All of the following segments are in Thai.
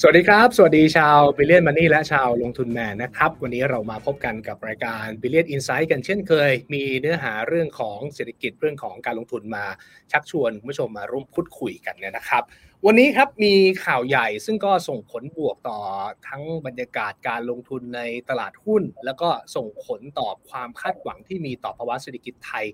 สวัสดีครับ สวัสดีชาว Billion Money และชาวลงทุนแมนนะครับ วันนี้เรามาพบกันกับรายการ Billion Insight กันเช่นเคย มีเนื้อหาเรื่องของเศรษฐกิจเรื่องของการลงทุนมาชักชวนคุณผู้ชมมาร่วมพูดคุยกันเนี่ยนะครับ วันนี้ครับมีข่าวใหญ่ซึ่งก็ส่งผลบวกต่อทั้งบรรยากาศการลงทุนในตลาดหุ้น แล้วก็ส่งผลต่อความคาดหวังที่มีต่อภาวะเศรษฐกิจไทย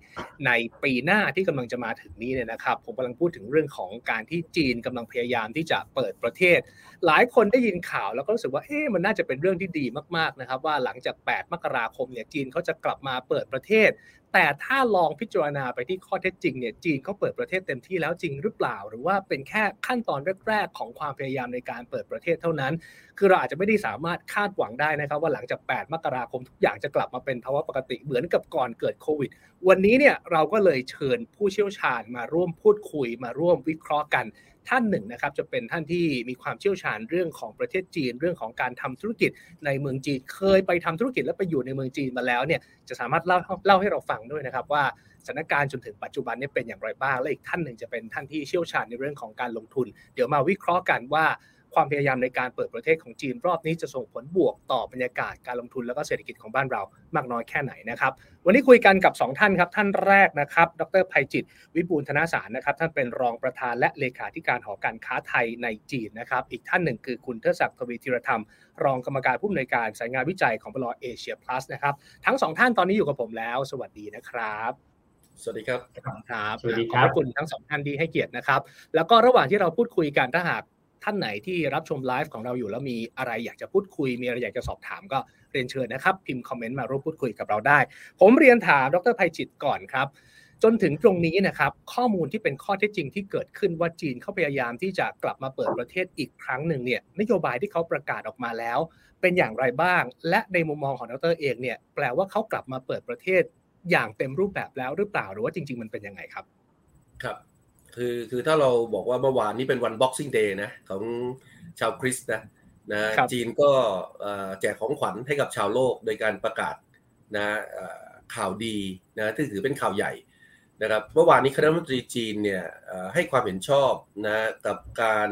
ในปีหน้าที่กำลังจะมาถึงนี้เนี่ยนะครับ ผมกำลังพูดถึงเรื่องของการที่จีนกำลังพยายามที่จะเปิดประเทศ หลายคนได้ยินข่าวแล้วก็รู้สึกว่าเอ๊ะมันน่าจะเป็นเรื่องที่ดีมากๆนะครับว่าหลังจาก 8 มกราคมเนี่ยจีนเขาจะกลับมาเปิดประเทศ แต่ถ้าลองพิจารณาไปที่ข้อเท็จจริงเนี่ยจีนเขาเปิดประเทศเต็มที่แล้วจริงหรือเปล่า หรือว่าเป็นแค่ขั้นตอนแรกๆของความพยายามในการเปิดประเทศเท่านั้น คือเราอาจจะไม่ได้สามารถคาดหวังได้นะครับ ว่าหลังจาก 8 มกราคมทุกอย่างจะกลับมาเป็นภาวะปกติเหมือนกับก่อนเกิดโควิด วันนี้เนี่ยเราก็เลยเชิญผู้เชี่ยวชาญมาร่วมพูดคุยมาร่วมวิเคราะห์กัน ท่านหนึ่งนะครับจะเป็นท่านที่มีความเชี่ยวชาญเรื่องของประเทศจีน เรื่องของการทำธุรกิจในเมืองจีนเคยไปทำธุรกิจและไปอยู่ในเมืองจีนมาแล้วเนี่ยจะสามารถเล่าเล่าให้เราฟังด้วยนะครับว่าสถานการณ์จนถึงปัจจุบันนี้เป็นอย่างไรบ้างและอีกท่านหนึ่งจะเป็นท่านที่เชี่ยวชาญในเรื่องของการลงทุน เดี๋ยวมาวิเคราะห์กันว่า ความพยายามในการเปิดประเทศของจีนรอบนี้จะส่งผลบวกต่อบรรยากาศการลงทุนแล้วก็เศรษฐกิจของบ้านเรามากน้อยแค่ไหนนะครับ วันนี้คุยกันกับ 2 ท่านครับ ท่านแรกนะครับ ดรภัยจิต วิบูลธนาสารนะครับ ท่านเป็นรองประธานและเลขาธิการหอการค้าไทยในจีนนะครับ อีกท่านหนึ่งคือคุณเทศศักดิ์ทวีธีรธรรม รองกรรมการผู้อำนวยการสายงานวิจัยของบลเอเชียพลัสนะครับ ทั้งสองท่านตอนนี้อยู่กับผมแล้ว สวัสดีนะครับสวัสดีครับครับ สวัสดีขคอรับบพระคุณทั้งสองท่านที่ให้เกียรตินะครับ แล้วก็ระหว่างที่เราพูดคุยกันถ้าหาก ท่านไหนที่รับชมไลฟ์ของเราอยู่แล้วมีอะไรอยากจะพูดคุย มีอะไรอยากจะสอบถามก็เรียนเชิญนะครับ พิมพ์คอมเมนต์มาร่วมพูดคุยกับเราได้ ผมเรียนถามดรภัยจิตก่อนครับ จนถึงตรงนี้นะครับ ข้อมูลที่เป็นข้อเท็จจริงที่เกิดขึ้นว่าจีนเขาพยายามที่จะกลับมาเปิดประเทศอีกครั้งหนึ่งเนี่ยนโยบายที่เขาประกาศออกมาแล้ว เป็นอย่างไรบ้าง และในมุมมองของดรเองเนี่ยแปลว่าเขากลับมาเปิดประเทศอย่างเต็มรูปแบบแล้วหรือเปล่าหรือว่าจริง ๆ มันเป็นยังไงครับ ครับ คือคือถ้าเราบอกว่าเมื่อวานนี้เป็นวัน Boxing Day นะของชาวคริสต์นะนะครับจีนก็เอ่อแจกของขวัญให้กับชาวโลกโดยการประกาศนะเอ่อข่าวดีนะที่ถือเป็นข่าวใหญ่นะครับเมื่อวานนี้คณะรัฐมนตรีจีนเนี่ยเอ่อให้ความเห็นชอบนะกับการ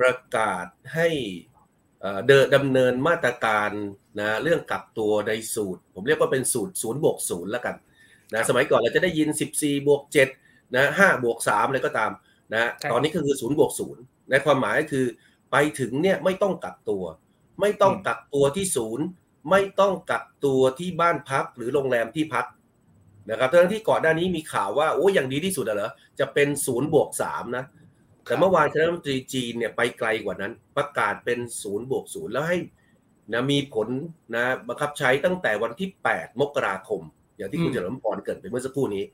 ประกาศให้เอ่อเดินดำเนินมาตรการนะเรื่องกักตัวในสูตร ผมเรียกว่าเป็นสูตรศูนย์บวกศูนย์แล้วกันนะสมัยก่อนเราจะได้ยิน 14บวก7 นะ5บวก3อะไรก็ตามนะใช่ตอนนี้ก็คือศูนย์บวกศูนย์ในความหมายก็คือไปถึงเนี่ยไม่ต้องกักตัว ไม่ต้องกักตัวที่ศูนย์ไม่ต้องกักตัวที่บ้านพักหรือโรงแรมที่พักนะครับทั้งที่ก่อนหน้านี้มีข่าวว่าโอ้อย่างดีที่สุดอะเหรอจะเป็นศูนย์บวกสามนะแต่เมื่อวานคณะรัฐมนตรีจีนเนี่ยไปไกลกว่านั้น ประกาศเป็นศูนย์บวกศูนย์แล้วให้นะมีผลนะบังคับใช้ตั้งแต่วันที่ 8 มกราคม อย่างที่คุณอืมเฉลิมพรเกริดไปเมื่อสักครู่นี้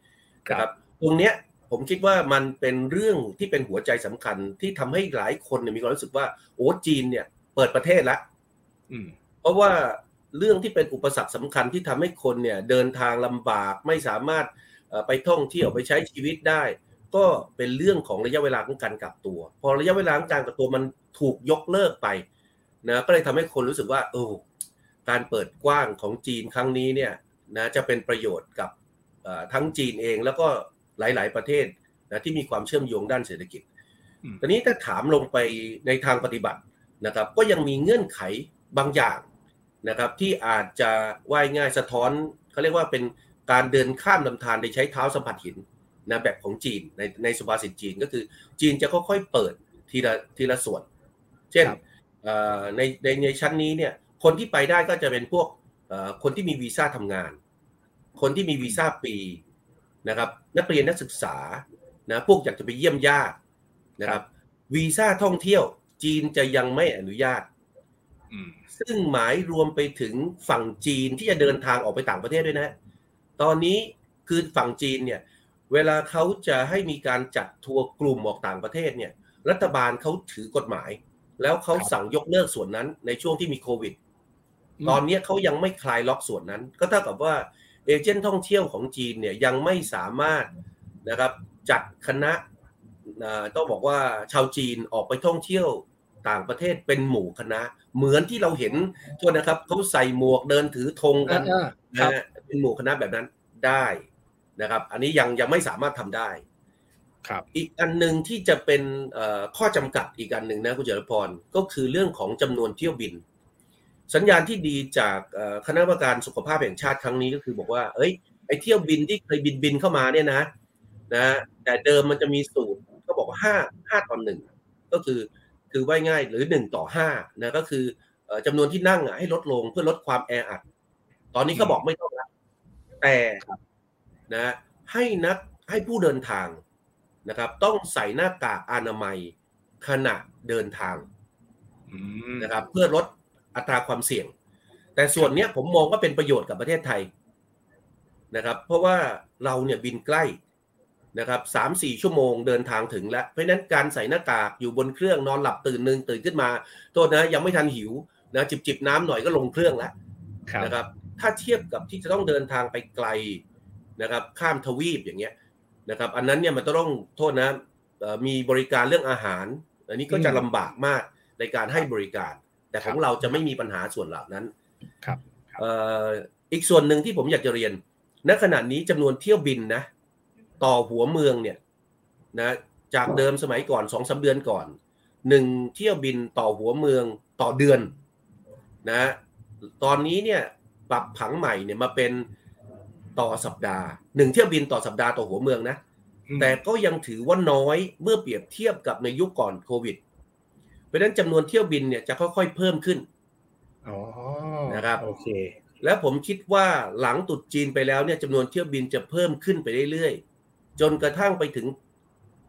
ครับนะครับ ตรงเนี้ยผมคิดว่ามันเป็นเรื่องที่เป็นหัวใจสำคัญที่ทำให้หลายคนเนี่ยมีความรู้สึกว่าโอ้จีนเนี่ยเปิดประเทศแล้วอืมเพราะว่าเรื่องที่เป็นอุปสรรคสำคัญที่ทำให้คนเนี่ยเดินทางลำบากไม่สามารถเอ่อไปท่องเที่ยวไปใช้ชีวิตได้ ก็เป็นเรื่องของระยะเวลาของการกักตัว พอระยะเวลาของการกักตัวมันถูกยกเลิกไปนะก็เลยทำให้คนรู้สึกว่าโอ้การเปิดกว้างของจีนครั้งนี้เนี่ยนะจะเป็นประโยชน์กับเอ่อทั้งจีนเองแล้วก็ หลาย ๆ ประเทศนะที่มีความเชื่อมโยงด้านเศรษฐกิจอืมตอนนี้ถ้าถามลงไปในทางปฏิบัตินะครับ ก็ยังมีเงื่อนไขบางอย่างนะครับ ที่อาจจะว่ายง่ายสะท้อนเขาเรียกว่าเป็นการเดินข้ามลำธารโดยใช้เท้าสัมผัสหินนะแบบของจีนในในสุภาษิตจีนก็คือ จีนจะค่อยๆเปิดทีละทีละส่วน เช่นครับเอ่อในในในชั้นนี้เนี่ยคนที่ไปได้ก็จะเป็นพวกเอ่อคนที่มีวีซ่าทำงาน คนที่มีวีซ่าปี นะครับนักเรียนนักศึกษานะพวกอยากจะไปเยี่ยมญาตินะครับวีซ่าท่องเที่ยวจีนจะยังไม่อนุญาตอืมซึ่งหมายรวมไปถึงฝั่งจีนที่จะเดินทางออกไปต่างประเทศด้วยนะ ตอนนี้คือฝั่งจีนเนี่ย เวลาเขาจะให้มีการจัดทัวร์กลุ่มออกต่างประเทศเนี่ย รัฐบาลเขาถือกฎหมาย แล้วเขาสั่งยกเลิกส่วนนั้นในช่วงที่มีโควิดอืมตอนนี้เขายังไม่คลายล็อกส่วนนั้น ก็เท่ากับว่า เอเจนต์ท่องเที่ยวของจีนเนี่ยยังไม่สามารถนะครับจัดคณะอ่าต้องบอกว่าชาวจีนออกไปท่องเที่ยวต่างประเทศเป็นหมู่คณะ เหมือนที่เราเห็นโทษนะครับเขาใส่หมวกเดินถือธงกันอ่าๆครันะบฮะเป็นหมู่คณะแบบนั้นได้นะครับ อันนี้ยังยังไม่สามารถทำได้ครับอีกอันหนึ่งที่จะเป็นข้อจำกัดอีกอันหนึ่งนะคุณเจริญพรก็คือเรื่องของจำนวนเที่ยวบิน สัญญาณที่ดีจากคณะกรรมการสุขภาพแห่งชาติครั้งนี้ก็คือบอกว่า เอ้ยไอ้เที่ยวบินที่เคยบินบินเข้ามาเนี่ยนะ นะ แต่เดิมมันจะมีสูตรก็บอกว่าห้าห้าต่อหนึ่งก็คือคือว่าง่ายหรือหนึ่งต่อห้านะก็คือจำนวนที่นั่งให้ลดลงเพื่อลดความแออัด ตอนนี้ก็บอกไม่ต้องแล้วแต่นะให้นักให้ผู้เดินทางนะครับ ต้องใส่หน้ากากอนามัยขณะเดินทางนะครับ เพื่อลด อัตราความเสี่ยง แต่ส่วนนี้ผมมองว่าเป็นประโยชน์กับประเทศไทยนะครับ เพราะว่าเราเนี่ยบินใกล้นะครับสามสี่ชั่วโมงเดินทางถึงแล้ว เพราะนั้นการใส่หน้ากากอยู่บนเครื่องนอนหลับตื่นหนึ่งตื่นขึ้นมา โทษนะยังไม่ทันหิวนะจิบจิบน้ำหน่อยก็ลงเครื่องแล้วนะครับ ถ้าเทียบกับที่จะต้องเดินทางไปไกลนะครับ ข้ามทวีปอย่างเงี้ยนะครับ อันนั้นเนี่ยมันต้องโทษนะมีบริการเรื่องอาหาร อันนี้ก็จะลำบากมากในการให้บริการ แต่ของเราจะไม่มีปัญหาส่วนเหล่านั้นครับอีกส่วนหนึ่งที่ผมอยากจะเรียน ณ ขณะนี้จำนวนเที่ยวบินนะ ต่อหัวเมืองเนี่ยนะจากเดิมสมัยก่อนสองสาเดือนก่อนหนึ่งเที่ยวบินต่อหัวเมืองต่อเดือนนะตอนนี้เนี่ยปรับผังใหม่เนี่ยมาเป็นต่อสัปดาห์หนึ่งเที่ยวบินต่อสัปดาห์ต่อหัวเมืองนะ แต่ก็ยังถือว่าน้อยเมื่อเปรียบเทียบกับในยุคก่อนโควิดเพ ราะฉะนั้นจำนวนเที่ยวบินเนี่ยจะค่อยๆเพิ่มขึ้นนะครับโอเค และผมคิดว่าหลังตุดจีนไปแล้วเนี่ยจำนวนเที่ยวบินจะเพิ่มขึ้นไปเรื่อยๆจนกระทั่งไปถึง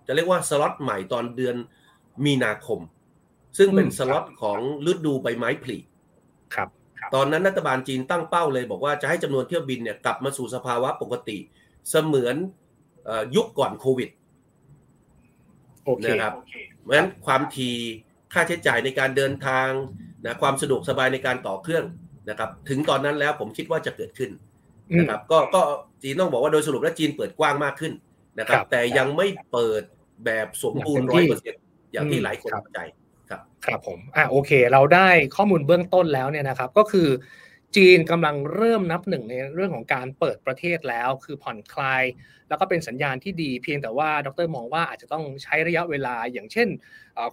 จะเรียกว่าสล็อตใหม่ตอนเดือนมีนาคม ซึ่งเป็นสล็อตของฤดูใบไม้ผลิครับ ตอนนั้นรัฐบาลจีนตั้งเป้าเลยบอกว่าจะให้จำนวนเที่ยวบินเนี่ยกลับมาสู่สภาวะปกติ เสมือนยุคก่อนโควิดนะครับเพราะฉะนั้นความที ค่าใช้จ่ายในการเดินทางนะความสะดวกสบายในการต่อเครื่องนะครับ ถึงตอนนั้นแล้วผมคิดว่าจะเกิดขึ้นนะครับ ก็ก็จีนต้องบอกว่าโดยสรุปแล้วจีนเปิดกว้างมากขึ้นนะครับ แต่ยังไม่เปิดแบบสมบูรณ์ร้อยเปอร์เซ็นต์อย่างที่หลายคนเข้าใจครับ ครับผมอ่าโอเค เราได้ข้อมูลเบื้องต้นแล้วเนี่ยนะครับ ก็คือ จีนกำลังเริ่มนับหนึ่งในเรื่องของการเปิดประเทศแล้ว คือผ่อนคลาย แล้วก็เป็นสัญญาณที่ดีเพียงแต่ว่าดร.มองว่าอาจจะต้องใช้ระยะเวลา อย่างเช่น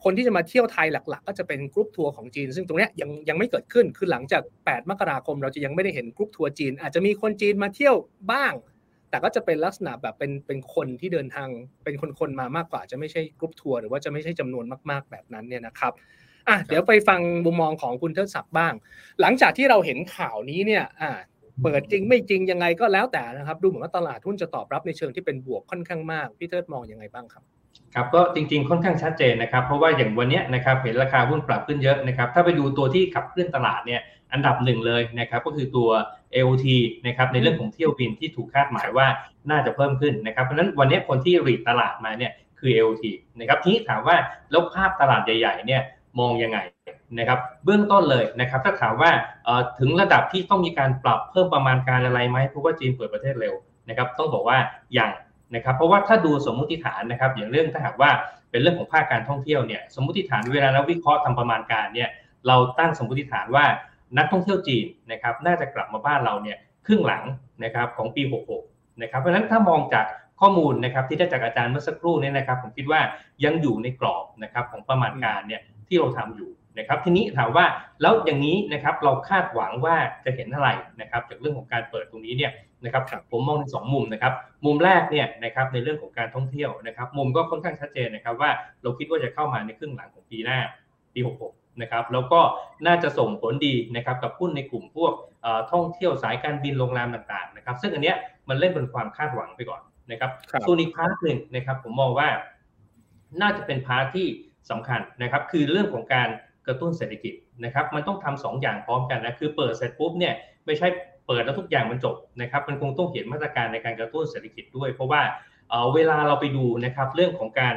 คนที่จะมาเที่ยวไทยหลัก ๆ ก็จะเป็นกรุ๊ปทัวร์ของจีน ซึ่งตรงนี้ยังยังไม่เกิดขึ้นคือหลังจาก 8 มกราคม เราจะยังไม่ได้เห็นกรุ๊ปทัวร์จีน อาจจะมีคนจีนมาเที่ยวบ้าง แต่ก็จะเป็นลักษณะแบบเป็นเป็นคนที่เดินทางเป็นคนๆมามากกว่าจะไม่ใช่กรุ๊ปทัวร์หรือว่าจะไม่ใช่จำนวนมาก ๆแบบนั้นเนี่ยนะครับ อะเดี๋ยวไปฟังมุมมองของคุณเทิดศักดิ์บ้าง หลังจากที่เราเห็นข่าวนี้เนี่ยอ่าเปิดจริงไม่จริงยังไงก็แล้วแต่นะครับ ดูเหมือนว่าตลาดหุ้นจะตอบรับในเชิงที่เป็นบวกค่อนข้างมาก พี่เทิดมองยังไงบ้างครับครับก็จริงๆค่อนข้างชัดเจนนะครับ เพราะว่าอย่างวันนี้นะครับเห็นราคาหุ้นปรับขึ้นเยอะนะครับ ถ้าไปดูตัวที่ขับเคลื่อนตลาดเนี่ยอันดับหนึ่งเลยนะครับก็คือตัว AOT นะครับในเรื่องของเที่ยวบินที่ถูกคาดหมายว่าน่าจะเพิ่มขึ้นนะครับเพราะฉะนั้นวันนี้คนที่รีดตลาดมาเนี่ยคือ AOT นะครับทีนี้ถามว่าแล้วภาพตลาดใหญ่ๆเนี่ย มองยังไงนะครับ เบื้องต้นเลยนะครับ ถ้าถามว่าถึงระดับที่ต้องมีการปรับเพิ่มประมาณการอะไรไหมเพราะว่าจีนเปิดประเทศเร็วนะครับ ต้องบอกว่าอย่างนะครับ เพราะว่าถ้าดูสมมุติฐานนะครับ อย่างเรื่องถ้าหากว่าเป็นเรื่องของภาคการท่องเที่ยวเนี่ยสมมุติฐานเวลาเราวิเคราะห์ทำประมาณการเนี่ยเราตั้งสมมุติฐานว่านักท่องเที่ยวจีนนะครับน่าจะกลับมาบ้านเราเนี่ยครึ่งหลังนะครับของปี 66 นะครับเพราะฉะนั้นถ้ามองจากข้อมูลนะครับที่ได้จากอาจารย์เมื่อสักครู่เนี่ยนะครับ ผมคิดว่ายังอยู่ในกรอบนะครับของประมาณการเนี่ย ที่เราทำอยู่นะครับทีนี้ถามว่าแล้วอย่างนี้นะครับเราคาดหวังว่าจะเห็นอะไรนะครับจากเรื่องของการเปิดตรงนี้เนี่ยนะครับผมมองในสองมุมนะครับมุมแรกเนี่ยนะครับในเรื่องของการท่องเที่ยวนะครับมุมก็ค่อนข้างชัดเจนนะครับว่าเราคิดว่าจะเข้ามาในครึ่งหลังของปีหน้าปี 66 นะครับแล้วก็น่าจะส่งผลดีนะครับกับหุ้นในกลุ่มพวกท่องเที่ยวสายการบินโรงแรมต่างๆนะครับซึ่งอันเนี้ยมันเล่นบนความคาดหวังไปก่อนนะครับส่วนอีก part หนึ่งนะครับผมมองว่าน่าจะเป็น part ที่ สำคัญนะครับคือเรื่องของการกระตุ้นเศรษฐกิจนะครับมันต้องทำ2อย่างพร้อมกันนะคือเปิดเสร็จปุ๊บเนี่ยไม่ใช่เปิดแล้วทุกอย่างมันจบนะครับมันคงต้องเห็นมาตรการในการกระตุ้นเศรษฐกิจด้วย เพราะว่าเวลาเราไปดูนะครับเรื่องของการ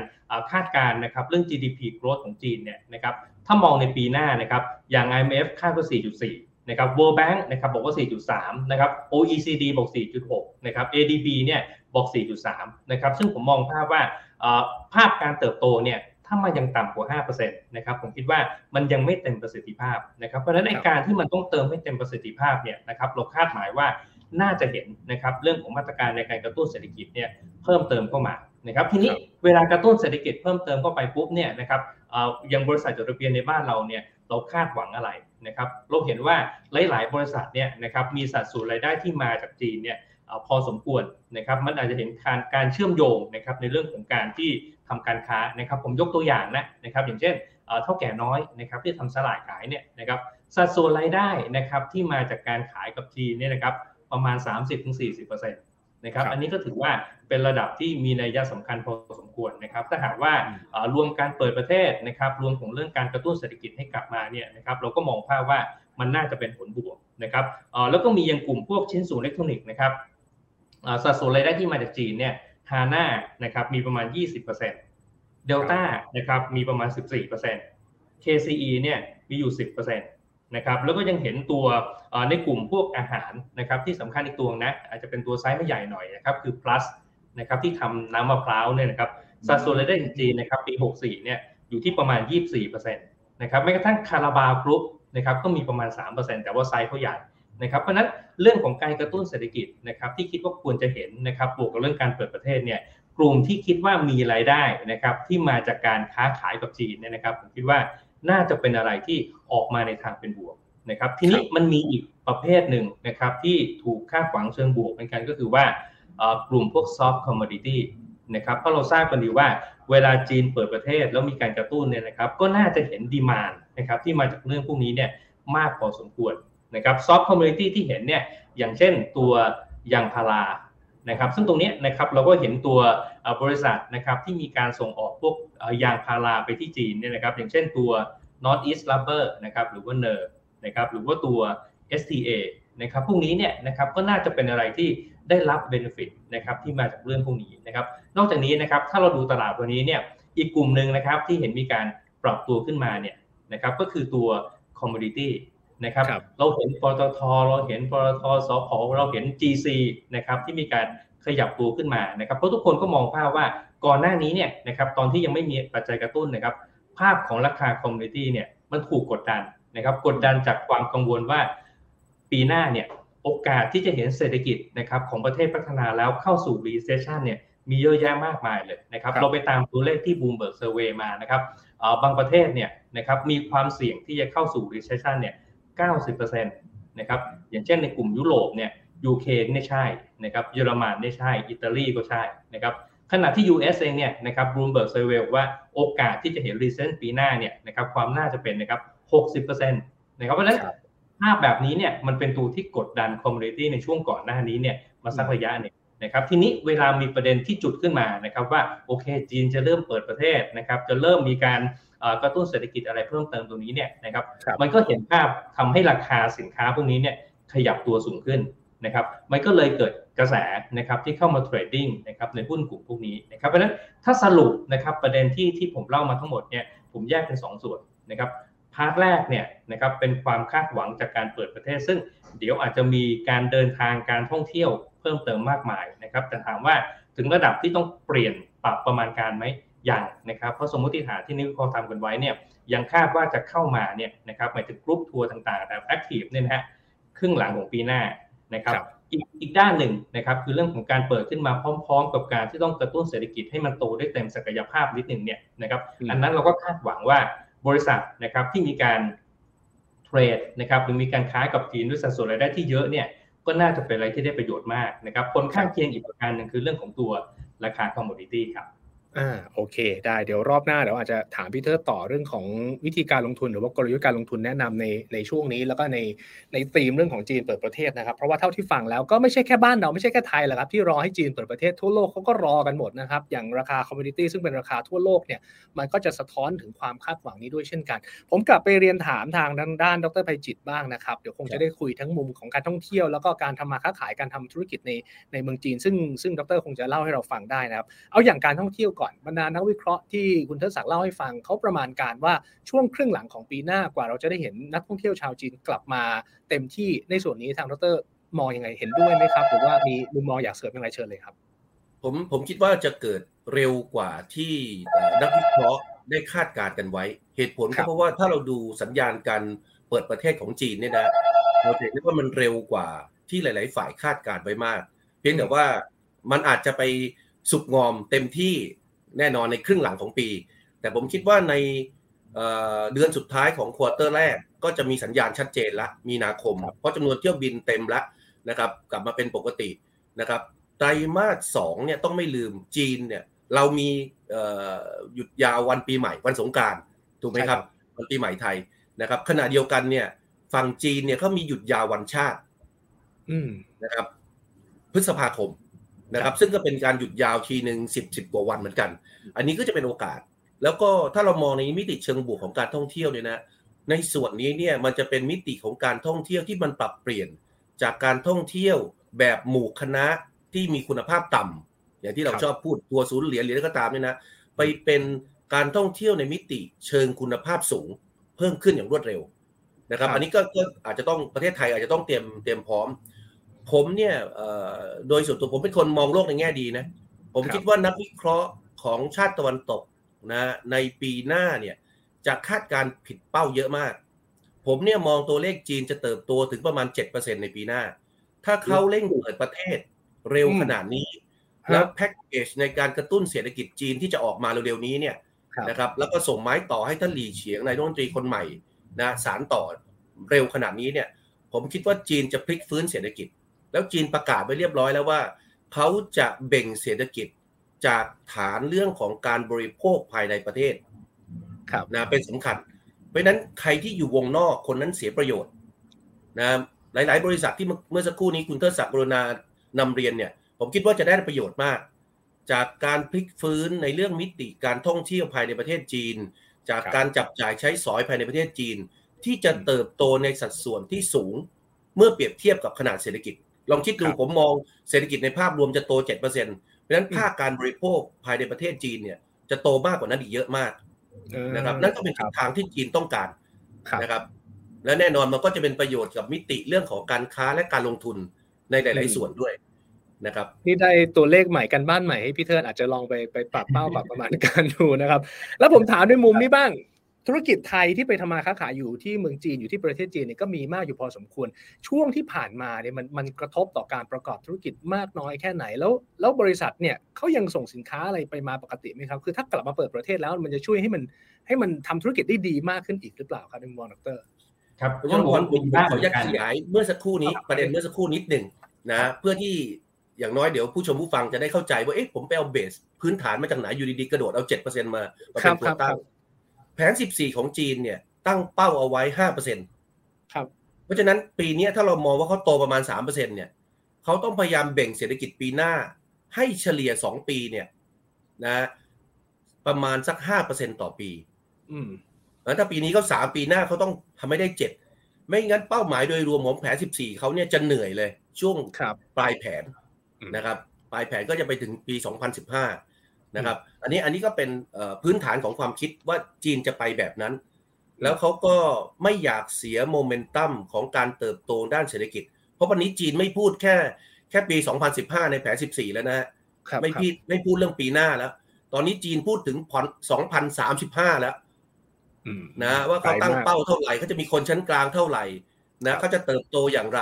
คาดการณ์นะครับเรื่อง GDP growth ของจีนเนี่ยนะครับถ้ามองในปีหน้านะครับอย่าง IMF คาดว่า 4.4 นะครับ World Bank นะครับบอกว่า 4.3 นะครับ OECD บอก 4.6 นะครับ ADB เนี่ยบอก 4.3 นะครับซึ่งผมมองภาพว่าภาพการเติบโตเนี่ย ถ้ามันยังต่ำกว่า 5%นะครับผมคิดว่ามันยังไม่เต็มประสิทธิภาพนะครับเพราะฉะนั้นในการที่มันต้องเติมให้เต็มประสิทธิภาพเนี่ยนะครับเราคาดหมายว่าน่าจะเห็นนะครับเรื่องของมาตรการในการกระตุ้นเศรษฐกิจเนี่ยเพิ่มเติมเข้ามานะครับทีนี้เวลากระตุ้นเศรษฐกิจเพิ่มเติมเข้าไปปุ๊บเนี่ยนะครับยังบริษัทจดทะเบียนในบ้านเราเนี่ยเราคาดหวังอะไรนะครับเราเห็นว่าหลาย ๆ บริษัทเนี่ยนะครับมีสัดส่วนรายได้ที่มาจากจีนเนี่ยพอสมควรนะครับมันอาจจะเห็นการการเชื่อมโยงนะครับในเรื่องของการที่ ทำการค้านะครับ ผมยกตัวอย่างนะนะครับ อย่างเช่นเท่าแก่น้อยนะครับ ที่ทำสลายขายเนี่ยนะครับสัดส่วนรายได้นะครับที่มาจากการขายกับจีนเนี่ยนะครับประมาณ 30-40%นะครับอันนี้ก็ถือว่าเป็นระดับที่มีนัยสำคัญพอสมควรนะครับ ถ้าหากว่ารวมการเปิดประเทศนะครับ รวมของเรื่องการกระตุ้นเศรษฐกิจให้กลับมาเนี่ยนะครับเราก็มองภาพว่ามันน่าจะเป็นผลบวกนะครับแล้วก็มียังกลุ่มพวกชิ้นส่วนอิเล็กทรอนิกส์นะครับสัดส่วนรายได้ที่มาจากจีนเนี่ย ฮาน่านะครับมีประมาณ 20%เดลต้านะครับมีประมาณ 14% KCE เนี่ยมีอยู่ 10%นะครับแล้วก็ยังเห็นตัวในกลุ่มพวกอาหารนะครับที่สำคัญอีกตัวนะอาจจะเป็นตัวไซส์ไม่ใหญ่หน่อยนะครับคือ plus นะครับที่ทำน้ำมะพร้าวเนี่ยนะครับสัดส่วนรายได้จริงๆนะครับปี 64 เนี่ยอยู่ที่ประมาณ 24%นะครับแม้กระทั่งคาราบาวกรุ๊ปนะครับก็มีประมาณ 3%แต่ว่าไซส์เขาใหญ่ นะครับเพราะนั้นเรื่องของการกระตุ้นเศรษฐกิจนะครับที่คิดว่าควรจะเห็นนะครับบวกกับเรื่องการเปิดประเทศเนี่ยกลุ่มที่คิดว่ามีรายได้นะครับที่มาจากการค้าขายกับจีนเนี่ยนะครับผมคิดว่าน่าจะเป็นอะไรที่ออกมาในทางเป็นบวกนะครับทีนี้มันมีอีกประเภทหนึ่งนะครับที่ถูกคาดหวังเชิงบวกเหมือนกันก็คือว่ากลุ่มพวก soft commodity นะครับเพราะเราทราบกันดีว่าเวลาจีนเปิดประเทศแล้วมีการกระตุ้นเนี่ยนะครับก็น่าจะเห็นดีมานนะครับที่มาจากเรื่องพวกนี้เนี่ยมากพอสมควร นะครับ soft commodity ที่เห็นเนี่ยอย่างเช่นตัวยางพารานะครับซึ่งตรงนี้นะครับเราก็เห็นตัวบริษัทนะครับที่มีการส่งออกพวกยางพาราไปที่จีนเนี่ยนะครับอย่างเช่นตัว North East Rubber นะครับหรือว่า NER นะครับหรือว่าตัว STA นะครับพวกนี้เนี่ยนะครับก็น่าจะเป็นอะไรที่ได้รับเบนฟิตนะครับที่มาจากเรื่องพวกนี้นะครับนอกจากนี้นะครับถ้าเราดูตลาดตัวนี้เนี่ยอีกกลุ่มหนึ่งนะครับที่เห็นมีการปรับตัวขึ้นมาเนี่ยนะครับก็คือตัว commodity นะครับเราเห็นปตทเราเห็นปตท.สผ.เราเห็น GC นะครับที่มีการขยับตัวขึ้นมานะครับเพราะทุกคนก็มองภาพว่าก่อนหน้านี้เนี่ยนะครับตอนที่ยังไม่มีปัจจัยกระตุ้นนะครับ ภาพของราคา commodity เนี่ยมันถูกกดดันนะครับกดดันจากความกังวลว่าปีหน้าเนี่ยโอกาสที่จะเห็นเศรษฐกิจนะครับของประเทศพัฒนาแล้วเข้าสู่ recession เนี่ยมีเยอะแยะมากมายเลยนะครับเราไปตามตัวเลขที่ Bloomberg Survey มานะครับบางประเทศเนี่ยนะครับมีความเสี่ยงที่จะเข้าสู่ recession เนี่ย 90%นะครับอย่างเช่นในกลุ่มยุโรปเนี่ย UK เนี่ยใช่นะครับเยอรมันเนี่ยใช่อิตาลีก็ใช่นะครับขณะที่ US เองเนี่ยนะครับ Bloomberg Survey ว่าโอกาสที่จะเห็น recession ปีหน้าเนี่ยนะครับความน่าจะเป็นนะครับ 60%นะครับเพราะฉะนั้นภาพแบบนี้เนี่ยมันเป็นตัวที่กดดัน commodity ในช่วงก่อนหน้านี้เนี่ยมาสักระยะหนึ่งนะครับทีนี้เวลามีประเด็นที่จุดขึ้นมานะครับว่าโอเคจีนจะเริ่มเปิดประเทศนะครับจะเริ่มมีการ กระตุ้นเศรษฐกิจอะไรเพิ่มเติมตรงนี้เนี่ยนะครับมันก็เห็นภาพทำให้ราคาสินค้าพวกนี้เนี่ยขยับตัวสูงขึ้นนะครับมันก็เลยเกิดกระแสนะครับที่เข้ามา trading นะครับในหุ้นกลุ่มพวกนี้นะครับเพราะฉะนั้นถ้าสรุปนะครับประเด็นที่ที่ผมเล่ามาทั้งหมดเนี่ยผมแยกเป็น 2 ส่วนนะครับ part แรกเนี่ยนะครับเป็นความคาดหวังจากการเปิดประเทศ ซึ่งเดี๋ยวอาจจะมีการเดินทางการท่องเที่ยวเพิ่มเติมมากมายนะครับแต่ถามว่าถึงระดับที่ต้องเปลี่ยนปรับประมาณการไหมอ ย่างนะครับเพราะสมมติฐานที่นิวคอทำกันไว้เนี่ยยังคาดว่าจะเข้ามาเนี่ยนะครับหมายถึงกรุ๊ปทัวร์ต่างๆแบบ active เนี่ยนะฮะครึ่งหลังของปีหน้านะครับ อีกอีกด้านหนึ่งนะครับคือเรื่องของการเปิดขึ้นมาพร้อม ๆ กับการที่ต้องกระตุ้นเศรษฐกิจให้มันโตได้เต็มศักยภาพนิดหนึ่งเนี่ยนะครับอันนั้นเราก็คาดหวังว่าบริษัทนะครับที่มีการtrade นะครับหรือมีการค้ากับจีนด้วยสัดส่วนรายได้ที่เยอะเนี่ยก็น่าจะเป็นอะไรที่ได้ประโยชน์มากนะครับผลข้างเคียงอีกประการหนึ่งคือเรื่องของตัวราคา commodity ครับ อ่าโอเค ได้เดี๋ยวรอบหน้าเดี๋ยวอาจจะถามพี่เทอร์ต่อเรื่องของวิธีการลงทุน หรือว่ากลยุทธ์การลงทุนแนะนำในในช่วงนี้ แล้วก็ในในธีมเรื่องของจีนเปิดประเทศนะครับ เพราะว่าเท่าที่ฟังแล้วก็ไม่ใช่แค่บ้านเราไม่ใช่แค่ไทยแหละครับที่รอให้จีนเปิดประเทศทั่วโลกเขาก็รอกันหมดนะครับ อย่างราคา commodity ซึ่งเป็นราคาทั่วโลกเนี่ยมันก็จะสะท้อนถึงความคาดหวังนี้ด้วยเช่นกัน ผมกลับไปเรียนถามทางด้านดรไพจิตบ้างนะครับเดี๋ยวคงจะได้คุยทั้งมุมของการท่องเที่ยว แล้วก็การทำมาค้าขายการทำธุรกิจในในเมืองจีน ซึ่งซึ่งดรคงจะเล่าให้เราฟังได้นะครับเอาอย่างการท่องเที่ยวก่อนบรรดานักวิเคราะห์ที่คุณเทิดศักดิ์เล่าให้ฟังเขาประมาณการว่าช่วงครึ่งหลังของปีหน้ากว่าเราจะได้เห็นนักท่องเที่ยวชาวจีนกลับมาเต็มที่ในส่วนนี้ทางดรมองยังไงเห็นด้วยไหมครับหรือว่ามีมุมมองอยากเสริมยังไงเชิญเลยครับ ผมผมคิดว่าจะเกิดเร็วกว่าที่นักวิเคราะห์ได้คาดการณ์กันไว้ เหตุผลก็เพราะว่าถ้าเราดูสัญญาณการเปิดประเทศของจีนเนี่ยนะเราเห็นได้ว่ามันเร็วกว่าที่หลาย ๆ ฝ่ายคาดการณ์ไว้มาก เพียงแต่ว่ามันอาจจะไปสุกงอมเต็มที่ แน่นอนในครึ่งหลังของปี แต่ผมคิดว่าในเดือนสุดท้ายของควอเตอร์แรก ก็จะมีสัญญาณชัดเจนละมีนาคม เพราะจำนวนเที่ยวบินเต็มแล้วนะครับกลับมาเป็นปกตินะครับไตรมาสสองเนี่ยต้องไม่ลืมจีนเนี่ยเรามีหยุดยาววันปีใหม่วันสงการถูกไหมครับวันปีใหม่ไทยนะครับ ขณะเดียวกันเนี่ยฝั่งจีนเนี่ยเขามีหยุดยาววันชาตินะครับพฤษภาคม นะครับ ซึ่งก็เป็นการหยุดยาวทีหนึ่งสิบสิบกว่าวันเหมือนกัน อันนี้ก็จะเป็นโอกาส แล้วก็ถ้าเรามองในมิติเชิงบวกของการท่องเที่ยวเนี่ยนะในส่วนนี้เนี่ยมันจะเป็นมิติของการท่องเที่ยวที่มันปรับเปลี่ยน จากการท่องเที่ยวแบบหมู่คณะที่มีคุณภาพต่ำอย่างที่เราชอบพูดตัวศูนย์เหรียญเหรียญก็ตามเนี่ยนะไปเป็นการท่องเที่ยวในมิติเชิงคุณภาพสูง เพิ่มขึ้นอย่างรวดเร็วนะครับ อันนี้ก็อาจจะต้องประเทศไทยอาจจะต้องเตรียมเตรียมพร้อม ผมเนี่ยโดยส่วนตัวผมเป็นคนมองโลกในแง่ดีนะ ผมคิดว่านักวิเคราะห์ของชาติตะวันตกนะในปีหน้าเนี่ยจะคาดการผิดเป้าเยอะมาก ผมเนี่ยมองตัวเลขจีนจะเติบโตถึงประมาณ 7%ในปีหน้า ถ้าเขาเร่งเปิดประเทศเร็วขนาดนี้ แล้วแพ็กเกจในการกระตุ้นเศรษฐกิจจีนที่จะออกมาเร็วๆนี้เนี่ยนะครับแล้วก็ส่งไม้ต่อให้ท่านหลี่เฉียงนายรัฐมนตรีคนใหม่นะสารต่อเร็วขนาดนี้เนี่ยผมคิดว่าจีนจะพลิกฟื้นเศรษฐกิจ แล้วจีนประกาศไว้เรียบร้อยแล้วว่าเขาจะเบ่งเศรษฐกิจจากฐานเรื่องของการบริโภคภายในประเทศนะเป็นสำคัญ เพราะนั้นใครที่อยู่วงนอกคนนั้นเสียประโยชน์นะหลาย ๆ บริษัทที่เมื่อสักครู่นี้คุณเทิดศักดิ์กรุณานำเรียนเนี่ย ผมคิดว่าจะได้ประโยชน์มาก จากการพลิกฟื้นในเรื่องมิติการท่องเที่ยวภายในประเทศจีน จากการจับจ่ายใช้สอยภายในประเทศจีน ที่จะเติบโตในสัดส่วนที่สูง เมื่อเปรียบเทียบกับขนาดเศรษฐกิจ ลองคิดดูผมมองเศรษฐกิจในภาพรวมจะโต 7%เพราะฉะนั้นภาคการบริโภคภายในประเทศจีนเนี่ยจะโตมากกว่านั้นอีกเยอะมากนะครับนั่นก็เป็นทิศทางที่จีนต้องการนะครับ และแน่นอนมันก็จะเป็นประโยชน์กับมิติเรื่องของการค้าและการลงทุนในหลาย ๆ ส่วนด้วยนะครับนี่ได้ตัวเลขใหม่กันบ้านใหม่ให้พี่เทิร์นอาจจะลองไปไปปรับเป้าปรับประมาณการดูนะครับ แล้วผมถามในมุมนี้บ้าง ธุรกิจไทยที่ไปทำมาค้าขายอยู่ที่เมืองจีนอยู่ที่ประเทศจีนเนี่ยก็มีมากอยู่พอสมควร ช่วงที่ผ่านมาเนี่ยมันมันกระทบต่อการประกอบธุรกิจมากน้อยแค่ไหน แล้วแล้วบริษัทเนี่ยเขายังส่งสินค้าอะไรไปมาปกติไหมครับ คือถ้ากลับมาเปิดประเทศแล้วมันจะช่วยให้มันให้มันทำธุรกิจได้ดีมากขึ้นอีกหรือเปล่าครับในมุมมองดรครับต้องบอกว่าผมขออนุญาตขยายเมื่อสักครู่นี้ประเด็นเมื่อสักครู่นิดหนึ่งนะเพื่อที่อย่างน้อยเดี๋ยวผู้ชมผู้ฟังจะได้เข้าใจว่าเอ๊ะผมไปเอาเบส พื้นฐานมาจากไหนอยู่ดีๆกระโดดเอาเจ็ดเปอร์เซ็นมามาเป็นตัวตั้ง แผนสิบสี่ของจีนเนี่ย ตั้งเป้าเอาไว้ห้าเปอร์เซ็นต์ครับ เพราะฉะนั้นปีนี้ถ้าเรามองว่าเขาโตประมาณสามเปอร์เซ็นเนี่ยเขาต้องพยายามแบ่งเศรษฐกิจปีหน้า ให้เฉลี่ยสองปีเนี่ยนะประมาณสักห้าเปอร์เซ็นต่อปี อืมแล้วถ้าปีนี้เขาสามปีหน้าเขาต้องทำให้ได้เจ็ดไม่งั้นเป้าหมายโดยรวมของแผนสิบสี่เขาเนี่ยจะเหนื่อยเลย ช่วงปลายแผนนะครับ ปลายแผนก็จะไปถึงปี 2015 นะครับอันนี้อันนี้ก็เป็นพื้นฐานของความคิดว่าจีนจะไปแบบนั้น แล้วเขาก็ไม่อยากเสียโมเมนตัมของการเติบโตด้านเศรษฐกิจ เพราะวันนี้จีนไม่พูดแค่แค่ปี 2015 ในแผน 14 แล้วนะไม่พูดไม่พูดเรื่องปีหน้าแล้ว ตอนนี้จีนพูดถึงผ่อน2035 แล้วนะว่าเขาตั้งเป้าเท่าไหร่เขาจะมีคนชั้นกลางเท่าไหร่นะเขาจะเติบโตอย่างไร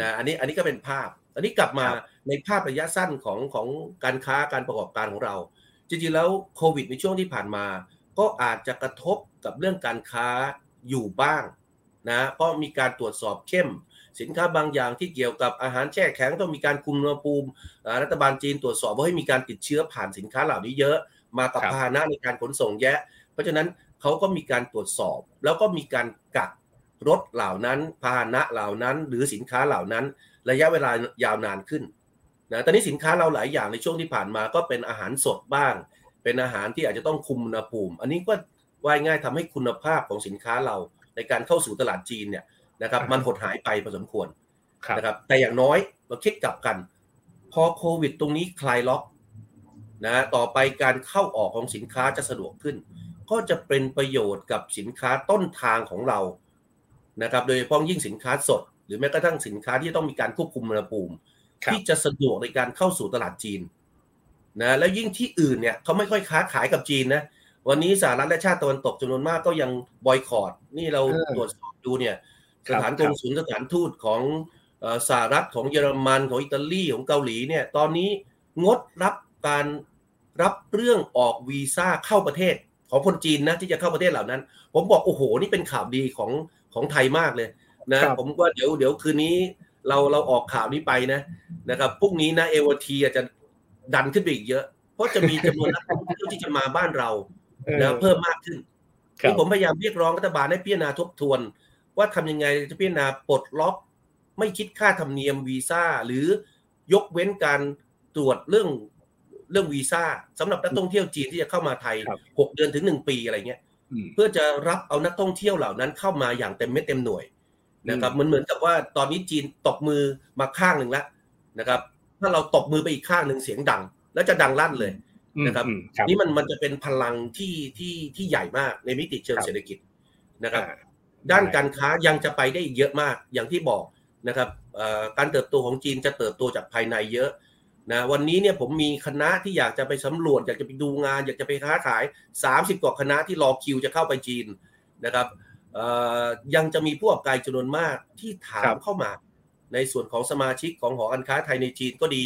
นะอันนี้อันนี้ก็เป็นภาพ อันนี้กลับมา ในภาพระยะสั้นของของการค้าการประกอบการของเรา จริงๆแล้วโควิดในช่วงที่ผ่านมา ก็อาจจะกระทบกับเรื่องการค้าอยู่บ้างนะเพราะมีการตรวจสอบเข้ม สินค้าบางอย่างที่เกี่ยวกับอาหารแช่แข็งต้องมีการคุมอุณหภูมิรัฐบาลจีนตรวจสอบว่าให้มีการติดเชื้อผ่านสินค้าเหล่านี้เยอะ มากับพาหนะในการขนส่งแยะ เพราะฉะนั้นเขาก็มีการตรวจสอบ แล้วก็มีการกักรถเหล่านั้น พาหนะเหล่านั้น หรือสินค้าเหล่านั้น ระยะเวลายาวนานขึ้น นะตอนนี้สินค้าเราหลายอย่างในช่วงที่ผ่านมาก็เป็นอาหารสดบ้าง เป็นอาหารที่อาจจะต้องคุมอุณหภูมิ อันนี้ก็ว่ายง่ายทำให้คุณภาพของสินค้าเราในการเข้าสู่ตลาดจีนเนี่ยนะครับมันหดหายไปพอสมควรนะครับแต่อย่างน้อยเราคิดกลับกัน พอโควิดตรงนี้คลายล็อกนะต่อไปการเข้าออกของสินค้าจะสะดวกขึ้น ก็จะเป็นประโยชน์กับสินค้าต้นทางของเรานะครับโดยเฉพาะยิ่งสินค้าสด หรือแม้กระทั่งสินค้าที่ต้องมีการควบคุมอุณหภูมิ ที่จะสะดวกในการเข้าสู่ตลาดจีนนะแล้วยิ่งที่อื่นเนี่ยเขาไม่ค่อยค้าขายกับจีนนะวันนี้สหรัฐและชาติตะวันตกจำนวนมากก็ยังบอยคอรดนี่เราตรวจสอบดูเนี่ยสถานกงสุลสถานทูตของสหรัฐของเยอรมันของอิตาลีของเกาหลีเนี่ยตอนนี้งดรับการรับเรื่องออกวีซ่าเข้าประเทศของคนจีนนะที่จะเข้าประเทศเหล่านั้น ผมบอกโอ้โหนี่เป็นข่าวดีของของไทยมากเลยนะผมว่าเดี๋ยวเดี๋ยวคืนนี้ เราเราออกข่าวนี้ไปนะนะครับพรุ่งนี้นะเอวทีอาจจะดันขึ้นไปอีกเยอะ เพราะจะมีจำนวนนักท่องเที่ยวที่จะมาบ้านเรานะเพิ่มมากขึ้นที่ผมพยายามเรียกร้องรัฐบาลให้พิจารณาทบทวน ว่าทำยังไงจะพิจารณาปลดล็อกไม่คิดค่าธรรมเนียมวีซ่า หรือยกเว้นการตรวจเรื่องเรื่องวีซ่าสำหรับนักท่องเที่ยวจีนที่จะเข้ามาไทยหกเดือนถึงหนึ่งปีอะไรเงี้ยเพื่อจะรับเอานักท่องเที่ยวเหล่านั้นเข้ามาอย่างเต็มเม็ดเต็มหน่วย นะครับมันเหมือนกับว่าตอนนี้จีนตบมือมาข้างหนึ่งแล้วนะครับ ถ้าเราตบมือไปอีกข้างหนึ่งเสียงดัง แล้วจะดังลั่นเลยนะครับนี่มันมันจะเป็นพลังที่ที่ที่ใหญ่มากในมิติเชิงเศรษฐกิจนะครับ ด้านการค้ายังจะไปได้อีกเยอะมากอย่างที่บอกนะครับการเติบโตของจีนจะเติบโตจากภายในเยอะนะวันนี้เนี่ยผมมีคณะที่อยากจะไปสำรวจ อยากจะไปดูงาน อยากจะไปค้าขาย 30 กว่าคณะที่รอคิวจะเข้าไปจีนนะครับ ยังจะมีผู้ประกอบการจำนวนมากที่ถามเข้ามา ในส่วนของสมาชิกของหอการค้าไทยในจีนก็ดี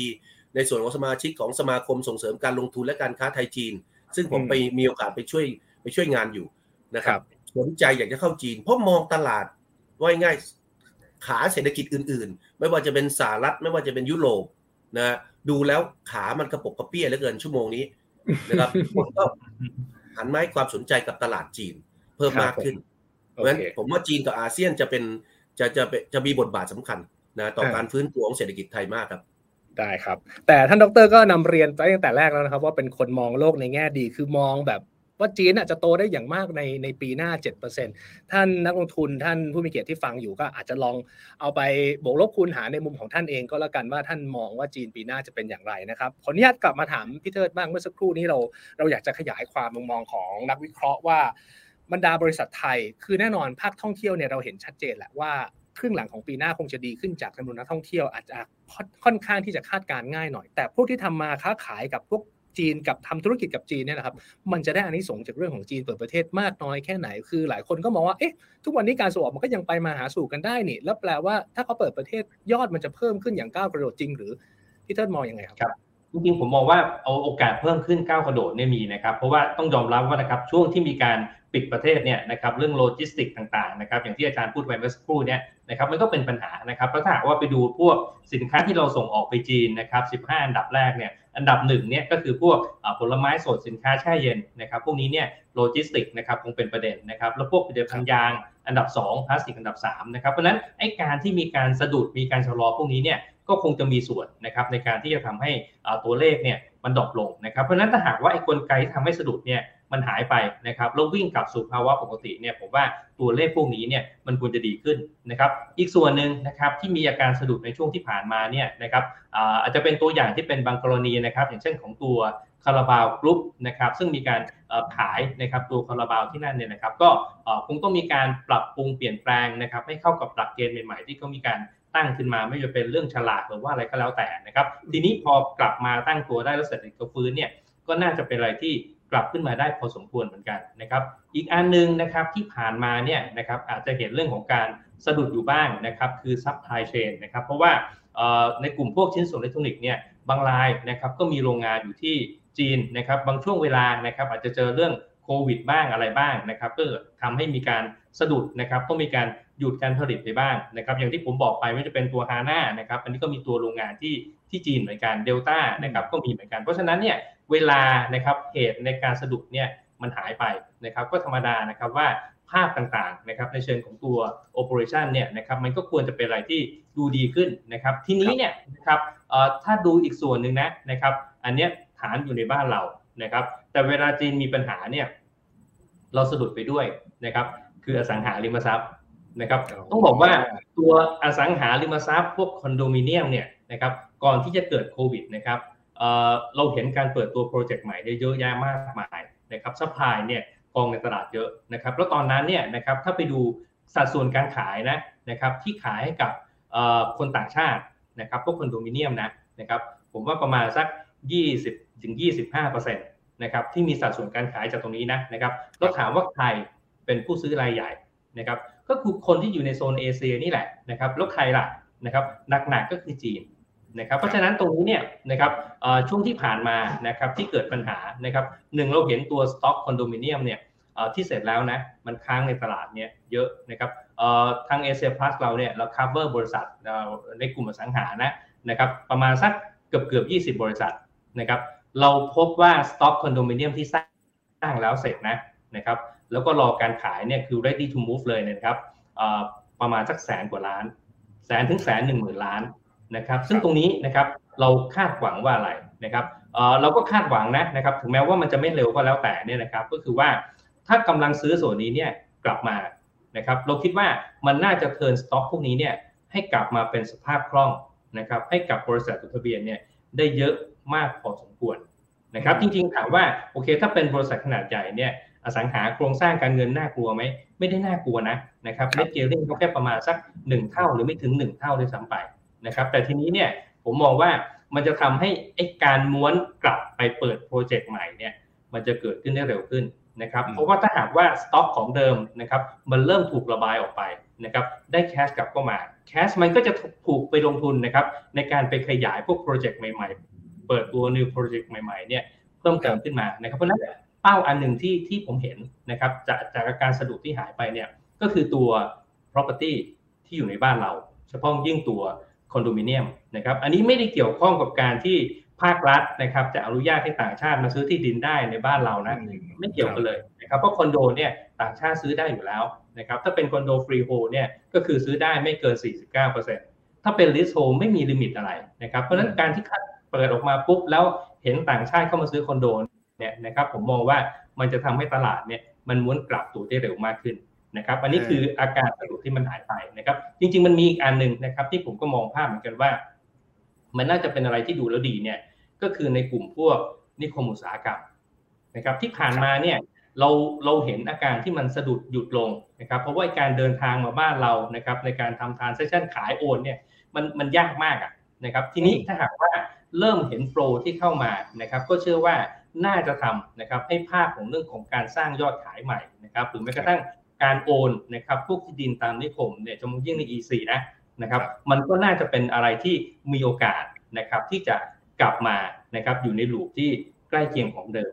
ในส่วนของสมาชิกของสมาคมส่งเสริมการลงทุนและการค้าไทยจีน ซึ่งผมไปมีโอกาสไปช่วยไปช่วยงานอยู่นะครับสนใจอยากจะเข้าจีน เพราะมองตลาดว่าง่ายขาเศรษฐกิจอื่น ๆ ไม่ว่าจะเป็นสหรัฐไม่ว่าจะเป็นยุโรปนะดูแล้วขามันกระปกกระเปี้ยเหลือเกินชั่วโมงนี้นะครับคนก็หันมาให้ความสนใจกับตลาดจีน เพิ่มมากขึ้น เพราะฉะนั้นผมว่าจีนกับอาเซียนจะเป็นจะจะจะมีบทบาทสำคัญนะต่อการฟื้นตัวของเศรษฐกิจไทยมากครับได้ครับ แต่ท่านดรก็นำเรียนไปตั้งแต่แรกแล้วนะครับ ว่าเป็นคนมองโลกในแง่ดีคือมองแบบว่าจีนจะโตได้อย่างมากในในปีหน้า 7%ท่านนักลงทุนท่านผู้มีเกียรติที่ฟังอยู่ก็อาจจะลองเอาไปบวกลบคูณหาในมุมของท่านเองก็แล้วกันว่าท่านมองว่าจีนปีหน้าจะเป็นอย่างไรนะครับขออนุญาตกลับมาถามพี่เทิดบ้างเมื่อสักครู่นี้เราเราอยากจะขยายความมุมมองของนักวิเคราะห์ว่า บรรดาบริษัทไทย คือแน่นอนภาคท่องเที่ยวเนี่ยเราเห็นชัดเจนแหละว่าครึ่งหลังของปีหน้าคงจะดีขึ้นจากจำนวนนักท่องเที่ยวอาจจะค่อนข้างที่จะคาดการง่ายหน่อย แต่พวกที่ทำมาค้าขายกับพวกจีนกับทำธุรกิจกับจีนเนี่ยนะครับ มันจะได้อานิสงส์จากเรื่องของจีนเปิดประเทศมากน้อยแค่ไหน คือหลายคนก็มองว่า เอ๊ะ ทุกวันนี้การส่งออกมันก็ยังไปมาหาสู่กันได้นี่ แล้วแปลว่าถ้าเขาเปิดประเทศยอดมันจะเพิ่มขึ้นอย่างก้าวกระโดดจริง หรือพี่เทิดมองยังไงครับจริงๆผมมองว่าเอาโอกาสเพิ่มขึ้นก้าวกระโดดเนี่ยมีนะครับ เพราะว่าต้องยอมรับว่านะครับช่วงที่มีการ ปิดประเทศเนี่ยนะครับเรื่องโลจิสติกต่างๆนะครับอย่างที่อาจารย์พูดไปเมื่อสักครู่เนี่ยนะครับมันก็เป็นปัญหานะครับถ้าหากว่าไปดูพวกสินค้าที่เราส่งออกไปจีนนะครับ 15 อันดับแรกเนี่ยอันดับหนึ่งเนี่ยก็คือพวกผลไม้สดสินค้าแช่เย็นนะครับพวกนี้เนี่ยโลจิสติกนะครับคงเป็นประเด็นนะครับแล้วพวกผลิตภัณฑ์ยางอันดับ 2พลาสติกอันดับ3นะครับเพราะนั้นไอ้การที่มีการสะดุดมีการชะลอพวกนี้เนี่ยก็คงจะมีส่วนนะครับในการที่จะทำให้ตัวเลขเนี่ยมัน drop ลงนะครับเพราะนั้นถ้าหากว่าไอ้กลไกที่ทำให้สะดุดเนี่ย มันหายไปนะครับแล้ววิ่งกลับสู่ภาวะปกติเนี่ยผมว่าตัวเลขพวกนี้เนี่ยมันควรจะดีขึ้นนะครับอีกส่วนหนึ่งนะครับที่มีอาการสะดุดในช่วงที่ผ่านมาเนี่ยนะครับอาจจะเป็นตัวอย่างที่เป็นบางกรณีนะครับ อย่างเช่นของตัวคาราบาวกรุ๊ปนะครับซึ่งมีการขายนะครับตัวคาราบาวที่นั่นเนี่ยนะครับก็คงต้องมีการปรับปรุงเปลี่ยนแปลงนะครับให้เข้ากับหลักเกณฑ์ใหม่ๆที่เขามีการตั้งขึ้นมาไม่ว่าเป็นเรื่องฉลากหรือว่าอะไรก็แล้วแต่นะครับ ทีนี้พอกลับมาตั้งตัวได้แล้วเสร็จก็ฟื้นเนี่ยก็น่าจะเป็นอะไรที่ กลับขึ้นมาได้พอสมควรเหมือนกันนะครับ อีกอันนึงนะครับที่ผ่านมาเนี่ยนะครับอาจจะเห็นเรื่องของการสะดุดอยู่บ้างนะครับคือ supply chain นะครับเพราะว่าในกลุ่มพวกชิ้นส่วนอิเล็กทรอนิกส์เนี่ยบางรายนะครับก็มีโรงงานอยู่ที่จีนนะครับบางช่วงเวลานะครับอาจจะเจอเรื่องโควิดบ้างอะไรบ้างนะครับก็ทำให้มีการสะดุดนะครับต้องมีการหยุดการผลิตไปบ้างนะครับอย่างที่ผมบอกไปไม่จะเป็นตัวฮาน่านะครับอันนี้ก็มีตัวโรงงานที่ ที่จีนเหมือนกันเดลต้านะครับก็มีเหมือนกัน เพราะฉะนั้นเนี่ยเวลานะครับเหตุในการสะดุดเนี่ยมันหายไปนะครับก็ธรรมดานะครับว่าภาพต่างๆนะครับในเชิงของตัว operation เนี่ยนะครับมันก็ควรจะเป็นอะไรที่ดูดีขึ้นนะครับทีนี้เนี่ยนะครับถ้าดูอีกส่วนหนึ่งนะนะครับอันเนี้ยฐานอยู่ในบ้านเรานะครับแต่เวลาจีนมีปัญหาเนี่ยเราสะดุดไปด้วยนะครับคืออสังหาริมทรัพย์ นะครับต้องบอกว่าตัวอสังหาริมทรัพย์พวกคอนโดมิเนียมเนี่ยนะครับก่อนที่จะเกิดโควิดนะครับเราเห็นการเปิดตัวโปรเจกต์ใหม่ได้เยอะแยะมากมายนะครับ supply เนี่ยกองในตลาดเยอะนะครับแล้วตอนนั้นเนี่ยนะครับถ้าไปดูสัดส่วนการขายนะนะครับที่ขายให้กับคนต่างชาตินะครับพวกคอนโดมิเนียมนะนะครับผมว่าประมาณสัก 20ถึง25%นะครับที่มีสัดส่วนการขายจากตรงนี้นะนะครับแล้วถามว่าใครเป็นผู้ซื้อรายใหญ่นะครับ ก็คือคนที่อยู่ในโซนเอเชียนี่แหละนะครับแล้วใครล่ะนะครับหนักๆก็คือจีนนะครับเพราะฉะนั้นตรงนี้เนี่ยนะครับช่วงที่ผ่านมานะครับที่เกิดปัญหานะครับหนึ่งเราเห็นตัวสต็อกคอนโดมิเนียมเนี่ยที่เสร็จแล้วนะมันค้างในตลาดเนี่ยเยอะนะครับทางเอเชียพลัสเราเนี่ยเรา cover บริษัทในกลุ่มอสังหานะนะครับประมาณสักเกือบเกือบ20 บริษัทนะครับเราพบว่าสต็อกคอนโดมิเนียมที่สร้างแล้วเสร็จนะนะครับ แล้วก็รอการขายเนี่ยคือ ready to move เลยนะครับประมาณสักแสนกว่าล้าน แสนถึงแสนหนึ่งหมื่นล้านนะครับซึ่งตรงนี้นะครับเราคาดหวังว่าอะไรนะครับเราก็คาดหวังนะนะครับถึงแม้ว่ามันจะไม่เร็วก็แล้วแต่เนี่ยนะครับก็คือว่าถ้ากำลังซื้อส่วนนี้เนี่ยกลับมานะครับเราคิดว่ามันน่าจะเทิร์นสต็อกพวกนี้เนี่ยให้กลับมาเป็นสภาพคล่องนะครับให้กับบริษัทจดทะเบียนเนี่ยได้เยอะมากพอสมควรนะครับจริงๆถามว่าโอเคถ้าเป็นบริษัทขนาดใหญ่เนี่ย อสังหาโครงสร้างการเงินน่ากลัวไหมไม่ได้น่ากลัวนะนะครับเน็ตเกลลิ่งเขาแค่ประมาณสัก1เท่าหรือไม่ถึง1เท่าด้วยซ้ำไปนะครับแต่ทีนี้เนี่ยผมมองว่ามันจะทำให้ไอ้การม้วนกลับไปเปิดโปรเจกต์ใหม่เนี่ยมันจะเกิดขึ้นได้เร็วขึ้นนะครับเพราะว่าถ้าหากว่าสต็อกของเดิมนะครับมันเริ่มถูกระบายออกไปนะครับได้แคชกลับเข้ามาแคชมันก็จะถูกไปลงทุนนะครับในการไปขยายพวกโปรเจกต์ใหม่ ๆ เปิดตัว new โปรเจกต์ใหม่ๆเนี่ยเพิ่มเติมขึ้นมานะครับเพราะนั้นเป้าอันหนึ่งที่ที่ผมเห็นนะครับจากจากการสะดุดที่หายไปเนี่ยก็คือตัว property ที่อยู่ในบ้านเรา เฉพาะยิ่งตัวคอนโดมิเนียมนะครับอันนี้ไม่ได้เกี่ยวข้องกับการที่ภาครัฐนะครับจะอนุญาตให้ต่างชาติมาซื้อที่ดินได้ในบ้านเรานะไม่เกี่ยวกันเลยนะครับเพราะคอนโดเนี่ยต่างชาติซื้อได้อยู่แล้วนะครับถ้าเป็นคอนโด freehold เนี่ยก็คือซื้อได้ไม่เกิน 49%ถ้าเป็น leasehold ไม่มี limit อะไรนะครับเพราะฉะนั้นการที่เปิดออกมาปุ๊บแล้วเห็นต่างชาติเข้ามาซื้อคอนโด เนี่ยนะครับผมมองว่ามันจะทำให้ตลาดเนี่ยมันม้วนกลับตัวได้เร็วมากขึ้นนะครับอันนี้คืออาการสรุปที่มันหายไปนะครับ จริง ๆ มันมีอีกอันหนึ่งนะครับ ที่ผมก็มองภาพเหมือนกันว่า มันน่าจะเป็นอะไรที่ดูแล้วดีเนี่ยก็คือในกลุ่มพวกนิคมอุตสาหกรรมนะครับ ที่ผ่านมาเนี่ยเราเราเห็นอาการที่มันสะดุดหยุดลงนะครับ เพราะว่าการเดินทางมาบ้านเรานะครับ ในการทำทานเซสชันขายโอนเนี่ยมันมันยากมากอะนะครับ ทีนี้ถ้าหากว่าเริ่มเห็นโปรที่เข้ามานะครับ ก็เชื่อว่า น่าจะทำนะครับให้ภาพของเรื่องของการสร้างยอดขายใหม่นะครับหรือแม้กระทั่งการโอนนะครับพวกที่ดินตามนิคมเนี่ยจำยิ่งใน E4 นะนะครับมันก็น่าจะเป็นอะไรที่มีโอกาสนะครับที่จะกลับมานะครับอยู่ในลูปที่ใกล้เคียงของเดิม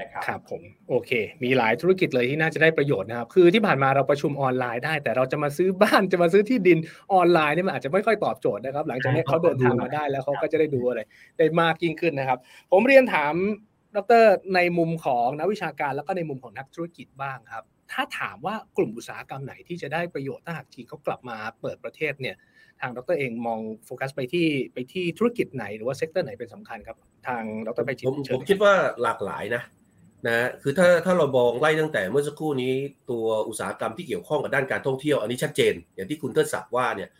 นะครับครับผมโอเค มีหลายธุรกิจเลยที่น่าจะได้ประโยชน์นะครับ คือที่ผ่านมาเราประชุมออนไลน์ได้ แต่เราจะมาซื้อบ้านจะมาซื้อที่ดินออนไลน์นี่มันอาจจะไม่ค่อยตอบโจทย์นะครับ หลังจากนี้เขาเดินทางมาได้แล้วเขาก็จะได้ดูอะไรได้มากยิ่งขึ้นนะครับ ผมเรียนถาม ดรในมุมของนักวิชาการแล้วก็ในมุมของนักธุรกิจบ้างครับ ถ้าถามว่ากลุ่มอุตสาหกรรมไหนที่จะได้ประโยชน์ถ้าหากจีนเขากลับมาเปิดประเทศเนี่ย ทางดรเองมองโฟกัสไปที่ไปที่ธุรกิจไหนหรือว่า sector ไหนเป็นสำคัญครับ ทางดรไพจิตรผมผมคิดว่าหลากหลายนะนะคือถ้าถ้าเรามองไล่ตั้งแต่เมื่อสักครู่นี้ตัวอุตสาหกรรมที่เกี่ยวข้องกับด้านการท่องเที่ยวอันนี้ชัดเจน อย่างที่คุณเทิดศักดิ์ว่าเนี่ย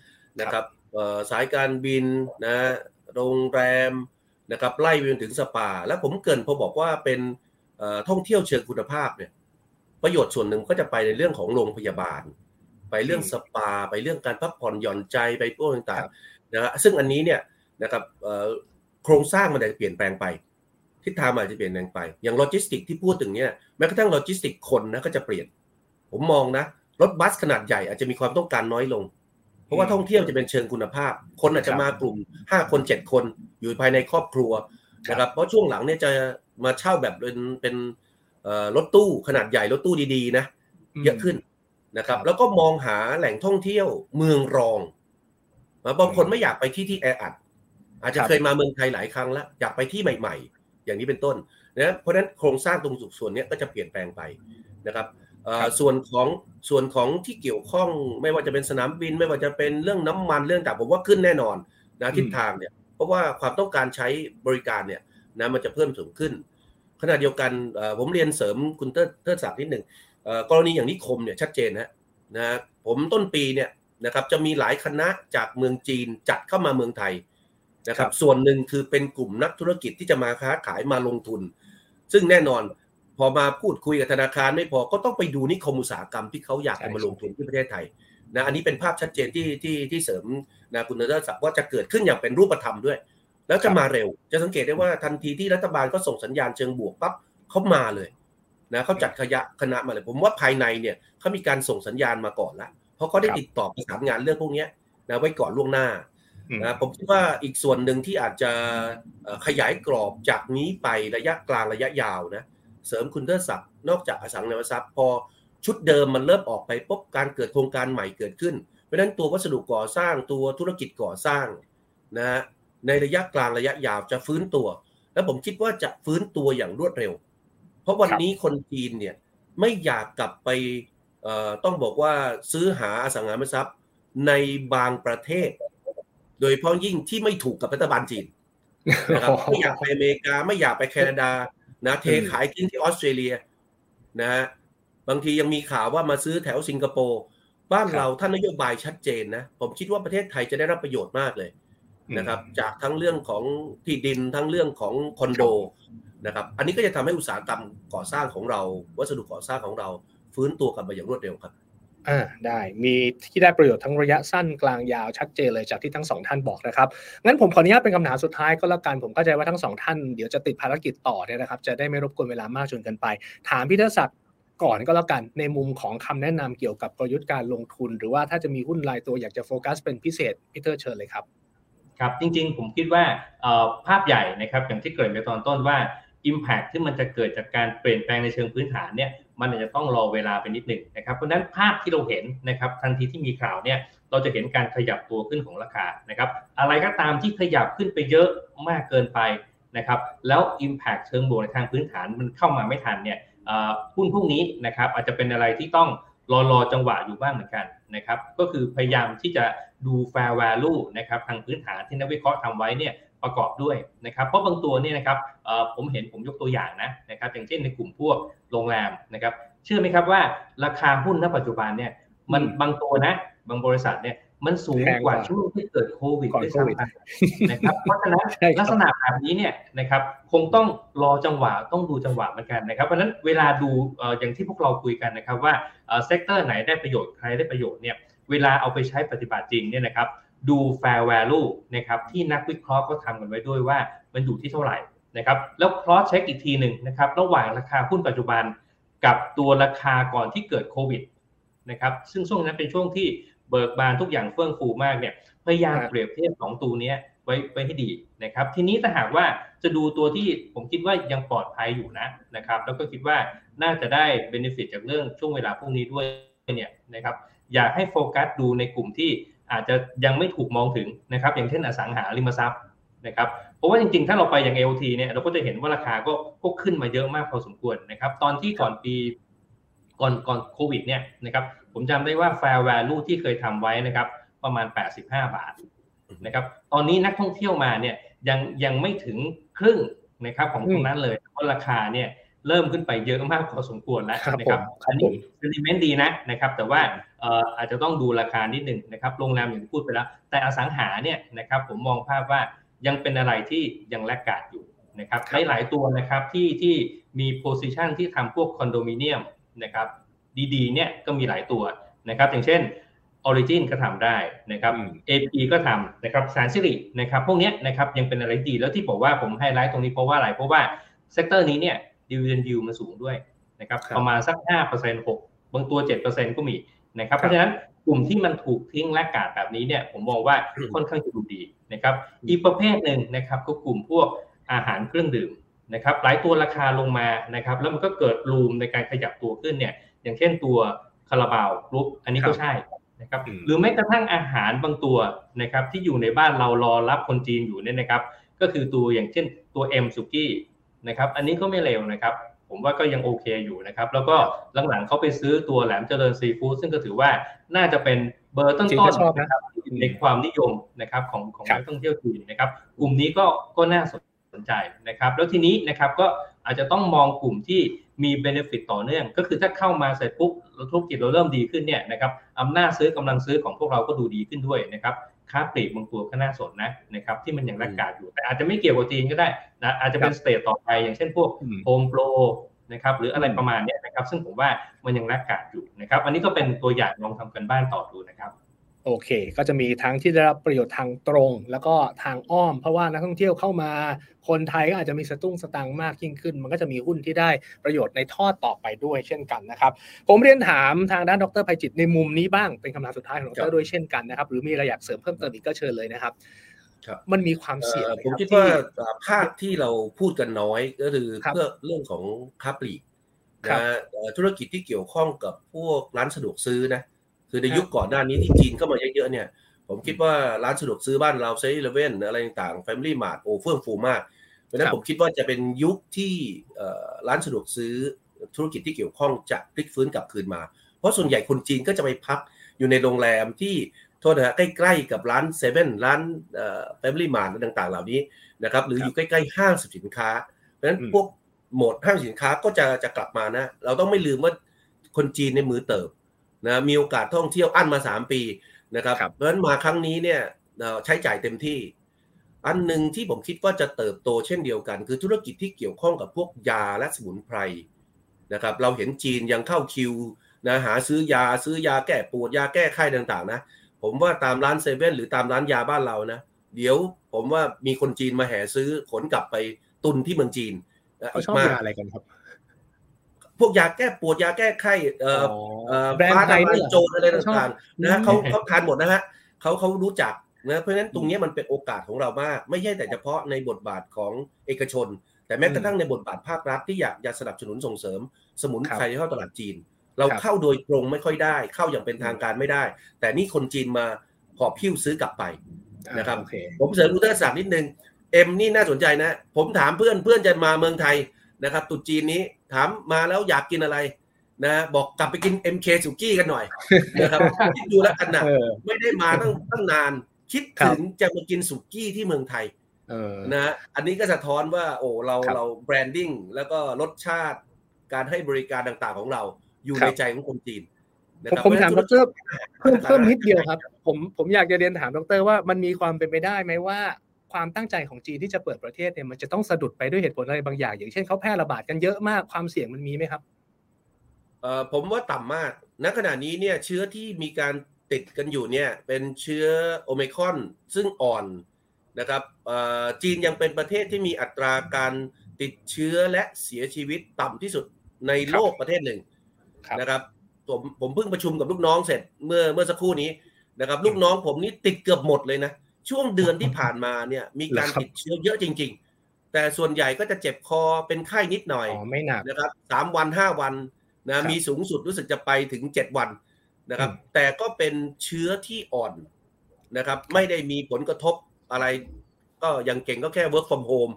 นะครับสายการบินนะโรงแรม นะครับไล่ไปจนถึงสปา แล้วเผอิญพอบอกว่าเป็นท่องเที่ยวเชิงคุณภาพเนี่ยประโยชน์ส่วนหนึ่งก็จะไปในเรื่องของโรงพยาบาล ไปเรื่องสปา ไปเรื่องการพักผ่อนหย่อนใจไปพวกต่างๆนะซึ่งอันนี้เนี่ยนะครับโครงสร้างมันจะเปลี่ยนแปลงไป ทิศทางอาจจะเปลี่ยนแปลงไป อย่างโลจิสติกที่พูดถึงเนี่ยแม้กระทั่งโลจิสติกคนนะก็จะเปลี่ยน ผมมองนะรถบัสขนาดใหญ่อาจจะมีความต้องการน้อยลงเพ ราะว่าท่องเที่ยวจะเป็นเชิงคุณภาพ คนอาจจะมากลุ่ม5คน7คนอยู่ภายในครอบครัวนะครับ เพราะช่วงหลังเนี่ยจะมาเช่าแบบเป็นเป็นรถตู้ขนาดใหญ่รถตู้ดีๆนะเยอะขึ้นนะครับ แล้วก็มองหาแหล่งท่องเที่ยวเมืองรองบางคนไม่อยากไปที่ที่แออัด อาจจะเคยมาเมืองไทยหลายครั้งแล้ว อยากไปที่ใหม่อย่างนี้เป็นต้นนะเพราะฉะนั้นโครงสร้างตรงส่วนนี้ก็จะเปลี่ยนแปลงไปนะครับ ส่วนของส่วนของที่เกี่ยวข้องไม่ว่าจะเป็นสนามบิน ไม่ว่าจะเป็นเรื่องน้ำมันเรื่องต่างผมว่าขึ้นแน่นอนนะทิศทางเนี่ยเพราะว่าความต้องการใช้บริการเนี่ยนะมันจะเพิ่มสูงขึ้น ขณะเดียวกันผมเรียนเสริมคุณเติร์ดศักดิ์นิดหนึ่งกรณีอย่างนิคมเนี่ยชัดเจนนะนะผมต้นปีเนี่ยนะครับจะมีหลายคณะจากเมืองจีนจัดเข้ามาเมืองไทยนะครับ ส่วนหนึ่งคือเป็นกลุ่มนักธุรกิจที่จะมาค้าขายมาลงทุน ซึ่งแน่นอน พอมาพูดคุยกับธนาคารไม่พอก็ต้องไปดูนิคมอุตสาหกรรมที่เขาอยากจะมาลงทุนที่ประเทศไทยนะอันนี้เป็นภาพชัดเจนที่ที่ที่เสริมนะคุณนรศักดิ์ว่าจะเกิดขึ้นอย่างเป็นรูปธรรมด้วย แล้วจะมาเร็ว จะสังเกตได้ว่าทันทีที่รัฐบาลก็ส่งสัญญาณเชิงบวกปั๊บเขามาเลยนะเขาจัดขยะคณะมาเลย ผมว่าภายในเนี่ยเขามีการส่งสัญญาณมาก่อนแล้วเพราะเขาได้ติดต่อประสานงานเรื่องพวกนี้นะไว้ก่อนล่วงหน้านะผมคิดว่าอีกส่วนหนึ่งที่อาจจะขยายกรอบจากนี้ไประยะกลางระยะยาวนะ เสริมคุณเทอศักดิ์นอกจากอสังหาริมทรัพย์พอชุดเดิมมันเริ่มออกไปปุ๊บการเกิดโครงการใหม่เกิดขึ้น เพราะฉะนั้นตัววัสดุก่อสร้างตัวธุรกิจก่อสร้างนะในระยะกลางระยะยาวจะฟื้นตัว แล้วผมคิดว่าจะฟื้นตัวอย่างรวดเร็ว เพราะวันนี้คนจีนเนี่ยไม่อยากกลับไปต้องบอกว่าซื้อหาอสังหาริมทรัพย์ในบางประเทศ โดยเพราะยิ่งที่ไม่ถูกกับรัฐบาลจีนนะครับไม่อยากไปอเมริกาไม่อยากไปแคนาดา นะเทขายทิ้งที่ออสเตรเลียนะฮะบางทียังมีข่าวว่ามาซื้อแถวสิงคโปร์บ้านเราท่านนโยบายชัดเจนนะผมคิดว่าประเทศไทยจะได้รับประโยชน์มากเลยนะครับ จากทั้งเรื่องของที่ดินทั้งเรื่องของคอนโดนะครับ อันนี้ก็จะทำให้อุตสาหกรรมก่อสร้างของเรา วัสดุก่อสร้างของเรา ฟื้นตัวกลับมาอย่างรวดเร็วครับ อ่าได้มีที่ได้ประโยชน์ทั้งระยะสั้นกลางยาวชัดเจนเลยจากที่ทั้งสองท่านบอกนะครับงั้นผมขออนุญาตเป็นคำถามสุดท้ายก็แล้วกันผมเข้าใจว่าทั้งสองท่านเดี๋ยวจะติดภารกิจต่อเนี่ยนะครับ จะได้ไม่รบกวนเวลามากจนเกินไป ถามพี่เทศักดิ์ก่อนก็แล้วกันในมุมของคำแนะนำเกี่ยวกับกลยุทธ์การลงทุน หรือว่าถ้าจะมีหุ้นรายตัวอยากจะโฟกัสเป็นพิเศษพี่เทอร์เชิญเลยครับครับจริงๆ ผมคิดว่าภาพใหญ่นะครับอย่างที่เกิดในตอนต้นว่า Impact ที่มันจะเกิดจากการเปลี่ยนแปลงในเชิงพื้นฐานเนี่ย มันอาจจะต้องรอเวลาไปนิดหนึ่งนะครับเพราะนั้นภาพที่เราเห็นนะครับทันทีที่มีข่าวเนี่ยเราจะเห็นการขยับตัวขึ้นของราคานะครับอะไรก็ตามที่ขยับขึ้นไปเยอะมากเกินไปนะครับแล้ว Impact เชิงบวกในทางพื้นฐานมันเข้ามาไม่ทันเนี่ยหุ้นพวกนี้นะครับอาจจะเป็นอะไรที่ต้องรอรอจังหวะอยู่บ้างเหมือนกันนะครับก็คือพยายามที่จะดู fair value นะครับทางพื้นฐานที่นักวิเคราะห์ทำไว้เนี่ย ประกอบด้วยนะครับเพราะบางตัวเนี่ยนะครับผมเห็นผมยกตัวอย่างนะนะครับอย่างเช่นในกลุ่มพวกโรงแรมนะครับเชื่อไหมครับว่าราคาหุ้นณปัจจุบันเนี่ยมันบางตัวนะบางบริษัทเนี่ยมันสูงกว่าช่วงที่เกิดโควิดด้วยซ้ำไปนะครับเพราะฉะนั้นลักษณะแบบนี้เนี่ยนะครับคงต้องรอจังหวะต้องดูจังหวะเหมือนกันนะครับเพราะฉะนั้นเวลาดูอย่างที่พวกเราคุยกันนะครับว่า sector ไหนได้ประโยชน์ใครได้ประโยชน์เนี่ยเวลาเอาไปใช้ปฏิบัติจริงเนี่ยนะครับ ดู fair value นะครับที่นักวิเคราะห์ก็ทำกันไว้ด้วยว่ามันอยู่ที่เท่าไหร่นะครับแล้ว cross check อีกทีหนึ่งนะครับระหว่างราคาหุ้นปัจจุบันกับตัวราคาก่อนที่เกิดโควิดนะครับซึ่งช่วงนั้นเป็นช่วงที่เบิกบานทุกอย่างเฟื่องฟูมากเนี่ยพยายามเปรียบเทียบสองตัวนี้ไว้ไว้ให้ดีนะครับ ทีนี้ถ้าหากว่าจะดูตัวที่ผมคิดว่ายังปลอดภัยอยู่นะนะครับ แล้วก็คิดว่าน่าจะได้เบนฟิตจากเรื่องช่วงเวลาพวกนี้ด้วยเนี่ยนะครับ อยากให้โฟกัสดูในกลุ่มที่ อาจจะยังไม่ถูกมองถึงนะครับอย่างเช่นอสังหาริมทรัพย์นะครับเพราะว่าจริงๆ ถ้าเราไปอย่าง LT เนี่ยเราก็จะเห็นว่าราคาก็ก็ขึ้นมาเยอะมากพอสมควรนะครับตอนที่ก่อนปีก่อนก่อนโควิดเนี่ยนะครับผมจำได้ว่า fair value ที่เคยทำไว้นะครับประมาณ 85 บาทนะครับตอนนี้นักท่องเที่ยวมาเนี่ยยังยังไม่ถึงครึ่งนะครับของตรงนั้นเลยเพราะราคาเนี่ยเริ่มขึ้นไปเยอะมากพอสมควรแล้วนะครับอันนี้เซนิเมนต์ดีนะนะครับแต่ว่า อาจจะต้องดูราคานิดหนึ่งนะครับโรงแรมอย่างที่พูดไปแล้ว แต่อสังหาเนี่ยนะครับผมมองภาพว่ายังเป็นอะไรที่ยังแลกกาดอยู่นะครับหลายๆตัวนะครับที่ที่มีโพซิชันที่ทำพวกคอนโดมิเนียมนะครับดีๆเนี่ยก็มีหลายตัวนะครับอย่างเช่น Origin ก็ทำได้นะครับ AP ก็ทำนะครับแสนสิรินะครับพวกนี้นะครับยังเป็นอะไรดีแล้วที่บอกว่าผมให้ไลท์ตรงนี้เพราะว่าอะไรเพราะว่า sector นี้เนี่ย dividend yield มันสูงด้วยนะครับประมาณสัก5% 6บางตัว 7%ก็มี นะครับ เพราะฉะนั้นกลุ่มที่มันถูกทิ้ง laggard แบบนี้เนี่ยผมมองว่าค่อนข้างจะดูดีนะครับอีกประเภทหนึ่งนะครับก็กลุ่มพวกอาหารเครื่องดื่มนะครับหลายตัวราคาลงมานะครับแล้วมันก็เกิดรูมในการขยับตัวขึ้นเนี่ยอย่างเช่นตัวคาราบาวกรุ๊ปอันนี้ก็ใช่นะครับหรือแม้กระทั่งอาหารบางตัวนะครับที่อยู่ในบ้านเรารอรับคนจีนอยู่เนี่ยนะครับ ก็คือตัวอย่างเช่นตัวเอ็มสุกี้นะครับอันนี้ก็ไม่เลวนะครับ ผมว่าก็ยังโอเคอยู่นะครับ แล้วก็หลังๆเขาไปซื้อตัวแหลมเจริญซีฟู้ดซึ่งก็ถือว่าน่าจะเป็นเบอร์ต้นๆนะครับในความนิยมนะครับของของนักท่องเที่ยวจีนนะครับ กลุ่มนี้ก็ก็น่าสนใจนะครับ แล้วทีนี้นะครับก็อาจจะต้องมองกลุ่มที่มี benefit ต่อเนื่อง ก็คือถ้าเข้ามาเสร็จปุ๊บธุรกิจเราเริ่มดีขึ้นเนี่ยนะครับอำนาจซื้อกำลังซื้อของพวกเราก็ดูดีขึ้นด้วยนะครับ ค้าปลีกบางตัวก็น่าสนนะนะครับที่มันยัง laggard อยู่แต่อาจจะไม่เกี่ยวกับจีนก็ได้นะอาจจะเป็น stage ต่อไปอย่างเช่นพวกโฮมโปรนะครับหรืออะไรประมาณนี้นะครับซึ่งผมว่ามันยัง laggard อยู่นะครับอันนี้ก็เป็นตัวอย่างลองทำการบ้านต่อดูนะครับ โอเค ก็จะมีทั้งที่ได้รับประโยชน์ทางตรง แล้วก็ทางอ้อม เพราะว่านักท่องเที่ยวเข้ามา คนไทยก็อาจจะมีสตุ้งสตังมากยิ่งขึ้น มันก็จะมีหุ้นที่ได้ประโยชน์ในทอดต่อไปด้วยเช่นกันนะครับ ผมเรียนถามทางด้านดรภัยจิตในมุมนี้บ้างเป็นคำถามสุดท้ายของดรด้วยเช่นกันนะครับ หรือมีอะไรอยากเสริมเพิ่มเติมอีกก็เชิญเลยนะครับครับมันมีความเสี่ยงผมคิดว่าภาคที่เราพูดกันน้อยก็คือเพื่อเรื่องของค้าปลีกนะธุรกิจที่เกี่ยวข้องกับพวกร้านสะดวกซื้อนะ คือในยุคก่อนหน้านี้ที่จีนเข้ามาเยอะๆเนี่ย ผมคิดว่าร้านสะดวกซื้อบ้านเราเซเว่นอะไรต่างๆ Family Mart โอ้เฟื่องฟูมาก เพราะนั้นผมคิดว่าจะเป็นยุคที่ร้านสะดวกซื้อธุรกิจที่เกี่ยวข้องจะพลิกฟื้นกลับคืนมา เพราะส่วนใหญ่คนจีนก็จะไปพักอยู่ในโรงแรมที่โทษนะฮะใกล้ๆกับร้านเซเว่นร้านเอ่อ Family Mart ต่างๆ เหล่านี้นะครับหรืออยู่ใกล้ๆห้างสินค้า เพราะฉะนั้นพวกโหมดห้างสินค้าก็จะจะกลับมานะ เราต้องไม่ลืมว่าคนจีนในมือเติบ นะมีโอกาสท่องเที่ยวอั้นมา 3 ปีนะครับเพราะฉะนั้นมาครั้งนี้เนี่ยใช้จ่ายเต็มที่ อันหนึ่งที่ผมคิดว่าจะเติบโตเช่นเดียวกัน คือธุรกิจที่เกี่ยวข้องกับพวกยาและสมุนไพรนะครับเราเห็นจีนยังเข้าคิวนะหาซื้อยาซื้อยาแก้ปวดยาแก้ไข้ต่างๆนะผมว่าตามร้านเซเว่นหรือตามร้านยาบ้านเรานะเดี๋ยวผมว่ามีคนจีนมาแห่ซื้อขนกลับไปตุนที่เมืองจีนเขาชอบยาอะไรกันครับ พวกยาแก้ปวดยาแก้ไข้เอ่อเอ่อฟ้าทลายโจรอะไรต่างๆนะเขาเขาทานหมดนะฮะเขาเขารู้จักนะเพราะฉะนั้นตรงนี้มันเป็นโอกาสของเรามาก ไม่ใช่แต่เฉพาะในบทบาทของเอกชน แต่แม้กระทั่งในบทบาทภาครัฐที่อยากจะสนับสนุนส่งเสริม สมุนไพรเข้าตลาดจีน เราเข้าโดยตรงไม่ค่อยได้ เข้าอย่างเป็นทางการไม่ได้ แต่นี่คนจีนมาขอพิ้วซื้อกลับไปนะครับผมเสริมรู้ทัศน์นิดนึงเอ็มนี่น่าสนใจนะ ผมถามเพื่อนเพื่อนจะมาเมืองไทย นะครับตุจีนนี้ถามมาแล้วอยากกินอะไรนะบอกกลับไปกิน MK สุกี้กันหน่อยนะครับคิดดูแล้วกันนะไม่ได้มาตั้งตั้งนาน คิดถึงจะมากินสุกี้ที่เมืองไทยนะอันนี้ก็สะท้อนว่าโอ้เราเราแบรนดิ้งแล้วก็รสชาติการให้บริการต่างๆของเรา อยู่ในใจของคนจีนผมถามดรเพิ่มเพิ่มนิดเดียวครับ ผมผมอยากจะเรียนถามดรว่ามันมีความเป็นไปได้ไหมว่า ความตั้งใจของจีนที่จะเปิดประเทศเนี่ยมันจะต้องสะดุดไปด้วยเหตุผลอะไรบางอย่าง อย่างเช่นเขาแพร่ระบาดกันเยอะมากความเสี่ยงมันมีไหมครับเอ่อผมว่าต่ำมาก ณ ขณะนี้เนี่ยเชื้อที่มีการติดกันอยู่เนี่ยเป็นเชื้อโอมิครอนซึ่งอ่อนนะครับจีนยังเป็นประเทศที่มีอัตราการติดเชื้อและเสียชีวิตต่ำที่สุดในโลกประเทศหนึ่งนะครับผมผมเพิ่งประชุมกับลูกน้องเสร็จเมื่อเมื่อสักครู่นี้นะครับ ลูกน้องผมนี่ติดเกือบหมดเลยนะ ช่วงเดือนที่ผ่านมาเนี่ยมีการติดเชื้อเยอะจริง ๆ แต่ส่วนใหญ่ก็จะเจ็บคอเป็นไข้นิดหน่อยไม่หนักนะครับสามวันห้าวันนะมีสูงสุดรู้สึกจะไปถึงเจ็ดวันนะครับ แต่ก็เป็นเชื้อที่อ่อนนะครับ ไม่ได้มีผลกระทบอะไร ก็ยังเก่งก็แค่ work from home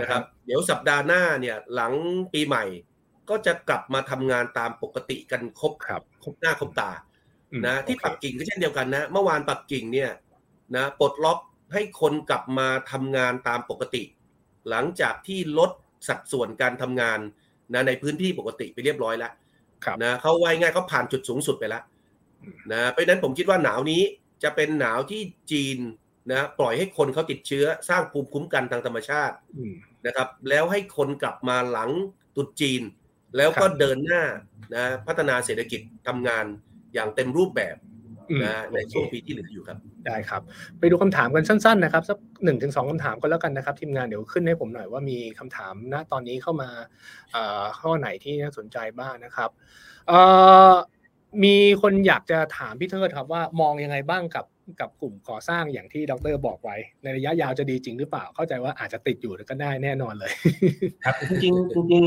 นะครับ เดี๋ยวสัปดาห์หน้าเนี่ยหลังปีใหม่ ก็จะกลับมาทำงานตามปกติกันครบครับครบหน้าครบตานะที่ปักกิ่งก็เช่นเดียวกันนะ เมื่อวานปักกิ่งเนี่ย นะปลดล็อกให้คนกลับมาทำงานตามปกติ หลังจากที่ลดสัดส่วนการทำงานนะในพื้นที่ปกติไปเรียบร้อยแล้วนะเขาไว้ง่ายเขาผ่านจุดสูงสุดไปแล้วนะเพราะนั้นผมคิดว่าหนาวนี้จะเป็นหนาวที่จีนนะปล่อยให้คนเขาติดเชื้อสร้างภูมิคุ้มกันทางธรรมชาตินะครับ แล้วให้คนกลับมาหลังตุดจีน แล้วก็เดินหน้านะพัฒนาเศรษฐกิจทำงานอย่างเต็มรูปแบบ นะในช่วงปีที่เหลืออยู่ครับ ได้ครับ ไปดูคำถามกันสั้นๆนะครับสักหนึ่งถึงสองคำถามก็แล้วกันนะครับ ทีมงานเดี๋ยวขึ้นให้ผมหน่อยว่ามีคำถามณตอนนี้เข้ามาข้อไหนที่น่าสนใจบ้างนะครับมีคนอยากจะถามพี่เทิดครับว่ามองยังไงบ้างกับกับกลุ่มก่อสร้างอย่างที่ดรบอกไว้ ในระยะยาวจะดีจริงหรือเปล่า เข้าใจว่าอาจจะติดอยู่ก็ได้แน่นอนเลย ครับจริงจริง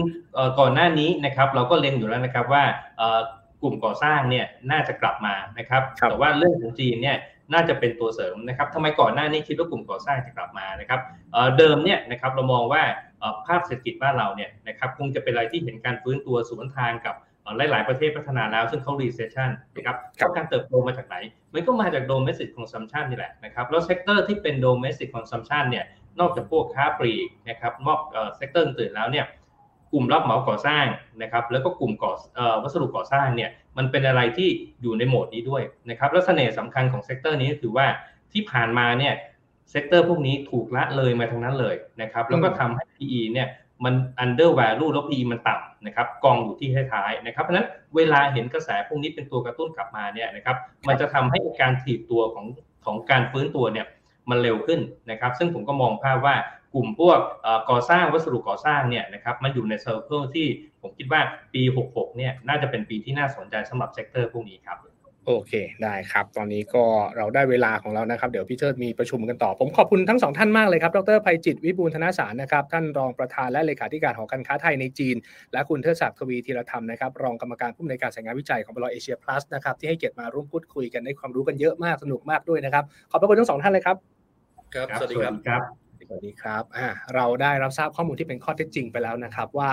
ก่อนหน้านี้นะครับ เราก็เล็งอยู่แล้วนะครับว่าก ลุ่มก่อสร้างเนี่ยน่าจะกลับมานะครับแต่ว่าเรื่องของจีนเนี่ยน่าจะเป็นตัวเสริมนะครับทำไมก่อนหน้านี้คิดว่ากลุ่มก่อสร้างจะกลับมานะครับเดิมเนี่ยนะครับเรามองว่าภาพเศรษฐกิจบ้านเราเนี่ยนะครับคงจะเป็นอะไรที่เห็นการฟื้นตัวสวนทางกับหลาย ๆ ประเทศพัฒนาแล้ว ซึ่งเขา recession นะครับการเติบโตมาจากไหน มันก็มาจาก domestic consumption นี่แหละนะครับแล้ว sector ที่เป็น domestic consumption เนี่ยนอกจากพวกค้าปลีกนะครับนอก sector อื่นแล้วเนี่ยก ลุ่มรับเหมาก่อสร้างนะครับ แล้วก็กลุ่มก่อวัสดุก่อสร้างเนี่ยมันเป็นอะไรที่อยู่ในโหมดนี้ด้วยนะครับและเสน่ห์สำคัญของ sector นี้ก็คือว่าที่ผ่านมาเนี่ย sector พวกนี้ถูกละเลยมาทั้งนั้นเลยนะครับแล้วก็ทำให้ PE เนี่ยมัน under value แล้ว PE มันต่ำนะครับกองอยู่ที่ท้ายๆนะครับเพราะนั้นเวลาเห็นกระแสพวกนี้เป็นตัวกระตุ้นกลับมาเนี่ยนะครับมันจะทำให้การถีบตัวของของการฟื้นตัวเนี่ยมันเร็วขึ้นนะครับ ซึ่งผมก็มองภาพว่า กลุ่มพวกก่อสร้างวัสดุก่อสร้างเนี่ยนะครับมันอยู่ใน circle ที่ผมคิดว่าปี 66 เนี่ยน่าจะเป็นปีที่น่าสนใจสำหรับ sector พวกนี้ครับโอเค ได้ครับ ตอนนี้ก็เราได้เวลาของเรานะครับ เดี๋ยวพี่เชิดมีประชุมกันต่อ ผมขอบคุณทั้งสองท่านมากเลยครับ ดรภัยจิตวิบูลธนสารนะครับ ท่านรองประธานและเลขาธิการหอการค้าไทยในจีน และคุณเทิดศักดิ์ทวีธีรธรรมนะครับ รองกรรมการผู้อำนวยการสายงานวิจัยของบลเอเชียพลัสนะครับ ที่ให้เกียรติมาร่วมพูดคุยกันได้ความรู้กันเยอะมาก สนุกมากด้วยนะครับ ขอบพระคุณทั้งสองท่านเลยครับ ครับ สวัสดีครับ สวัสดีครับอ่าเราได้รับทราบข้อมูลที่เป็นข้อเท็จจริงไปแล้วนะครับว่า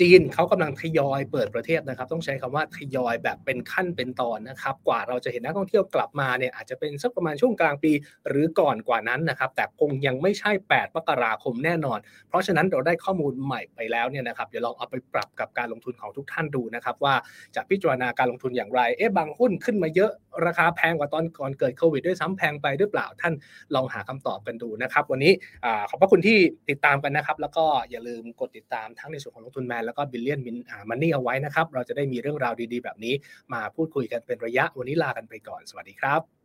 จีนเขากำลังทยอยเปิดประเทศนะครับ ต้องใช้คำว่าทยอยแบบเป็นขั้นเป็นตอนนะครับ กว่าเราจะเห็นนักท่องเที่ยวกลับมาเนี่ยอาจจะเป็นสักประมาณช่วงกลางปี หรือก่อนกว่านั้นนะครับ แต่คงยังไม่ใช่ 8 มกราคมแน่นอน เพราะฉะนั้นเราได้ข้อมูลใหม่ไปแล้วเนี่ยนะครับเดี๋ยวลองเอาไปปรับกับการลงทุนของทุกท่านดูนะครับ ว่าจะพิจารณาการลงทุนอย่างไร เอ๊ะบางหุ้นขึ้นมาเยอะราคาแพงกว่าตอนก่อนเกิดโควิดด้วยซ้ำแพงไปหรือเปล่าท่านลองหาคำตอบกันดูนะครับ วันนี้ขอบพระคุณที่ติดตามกันนะครับ แล้วก็อย่าลืมกดติดตามทั้งในส่วนของลงทุนแมนแล้วก็บิลเลียนมินมันนี่เอาไว้นะครับ เราจะได้มีเรื่องราวดีๆ แบบนี้มาพูดคุยกันเป็นระยะวันนี้ลากันไปก่อนสวัสดีครับ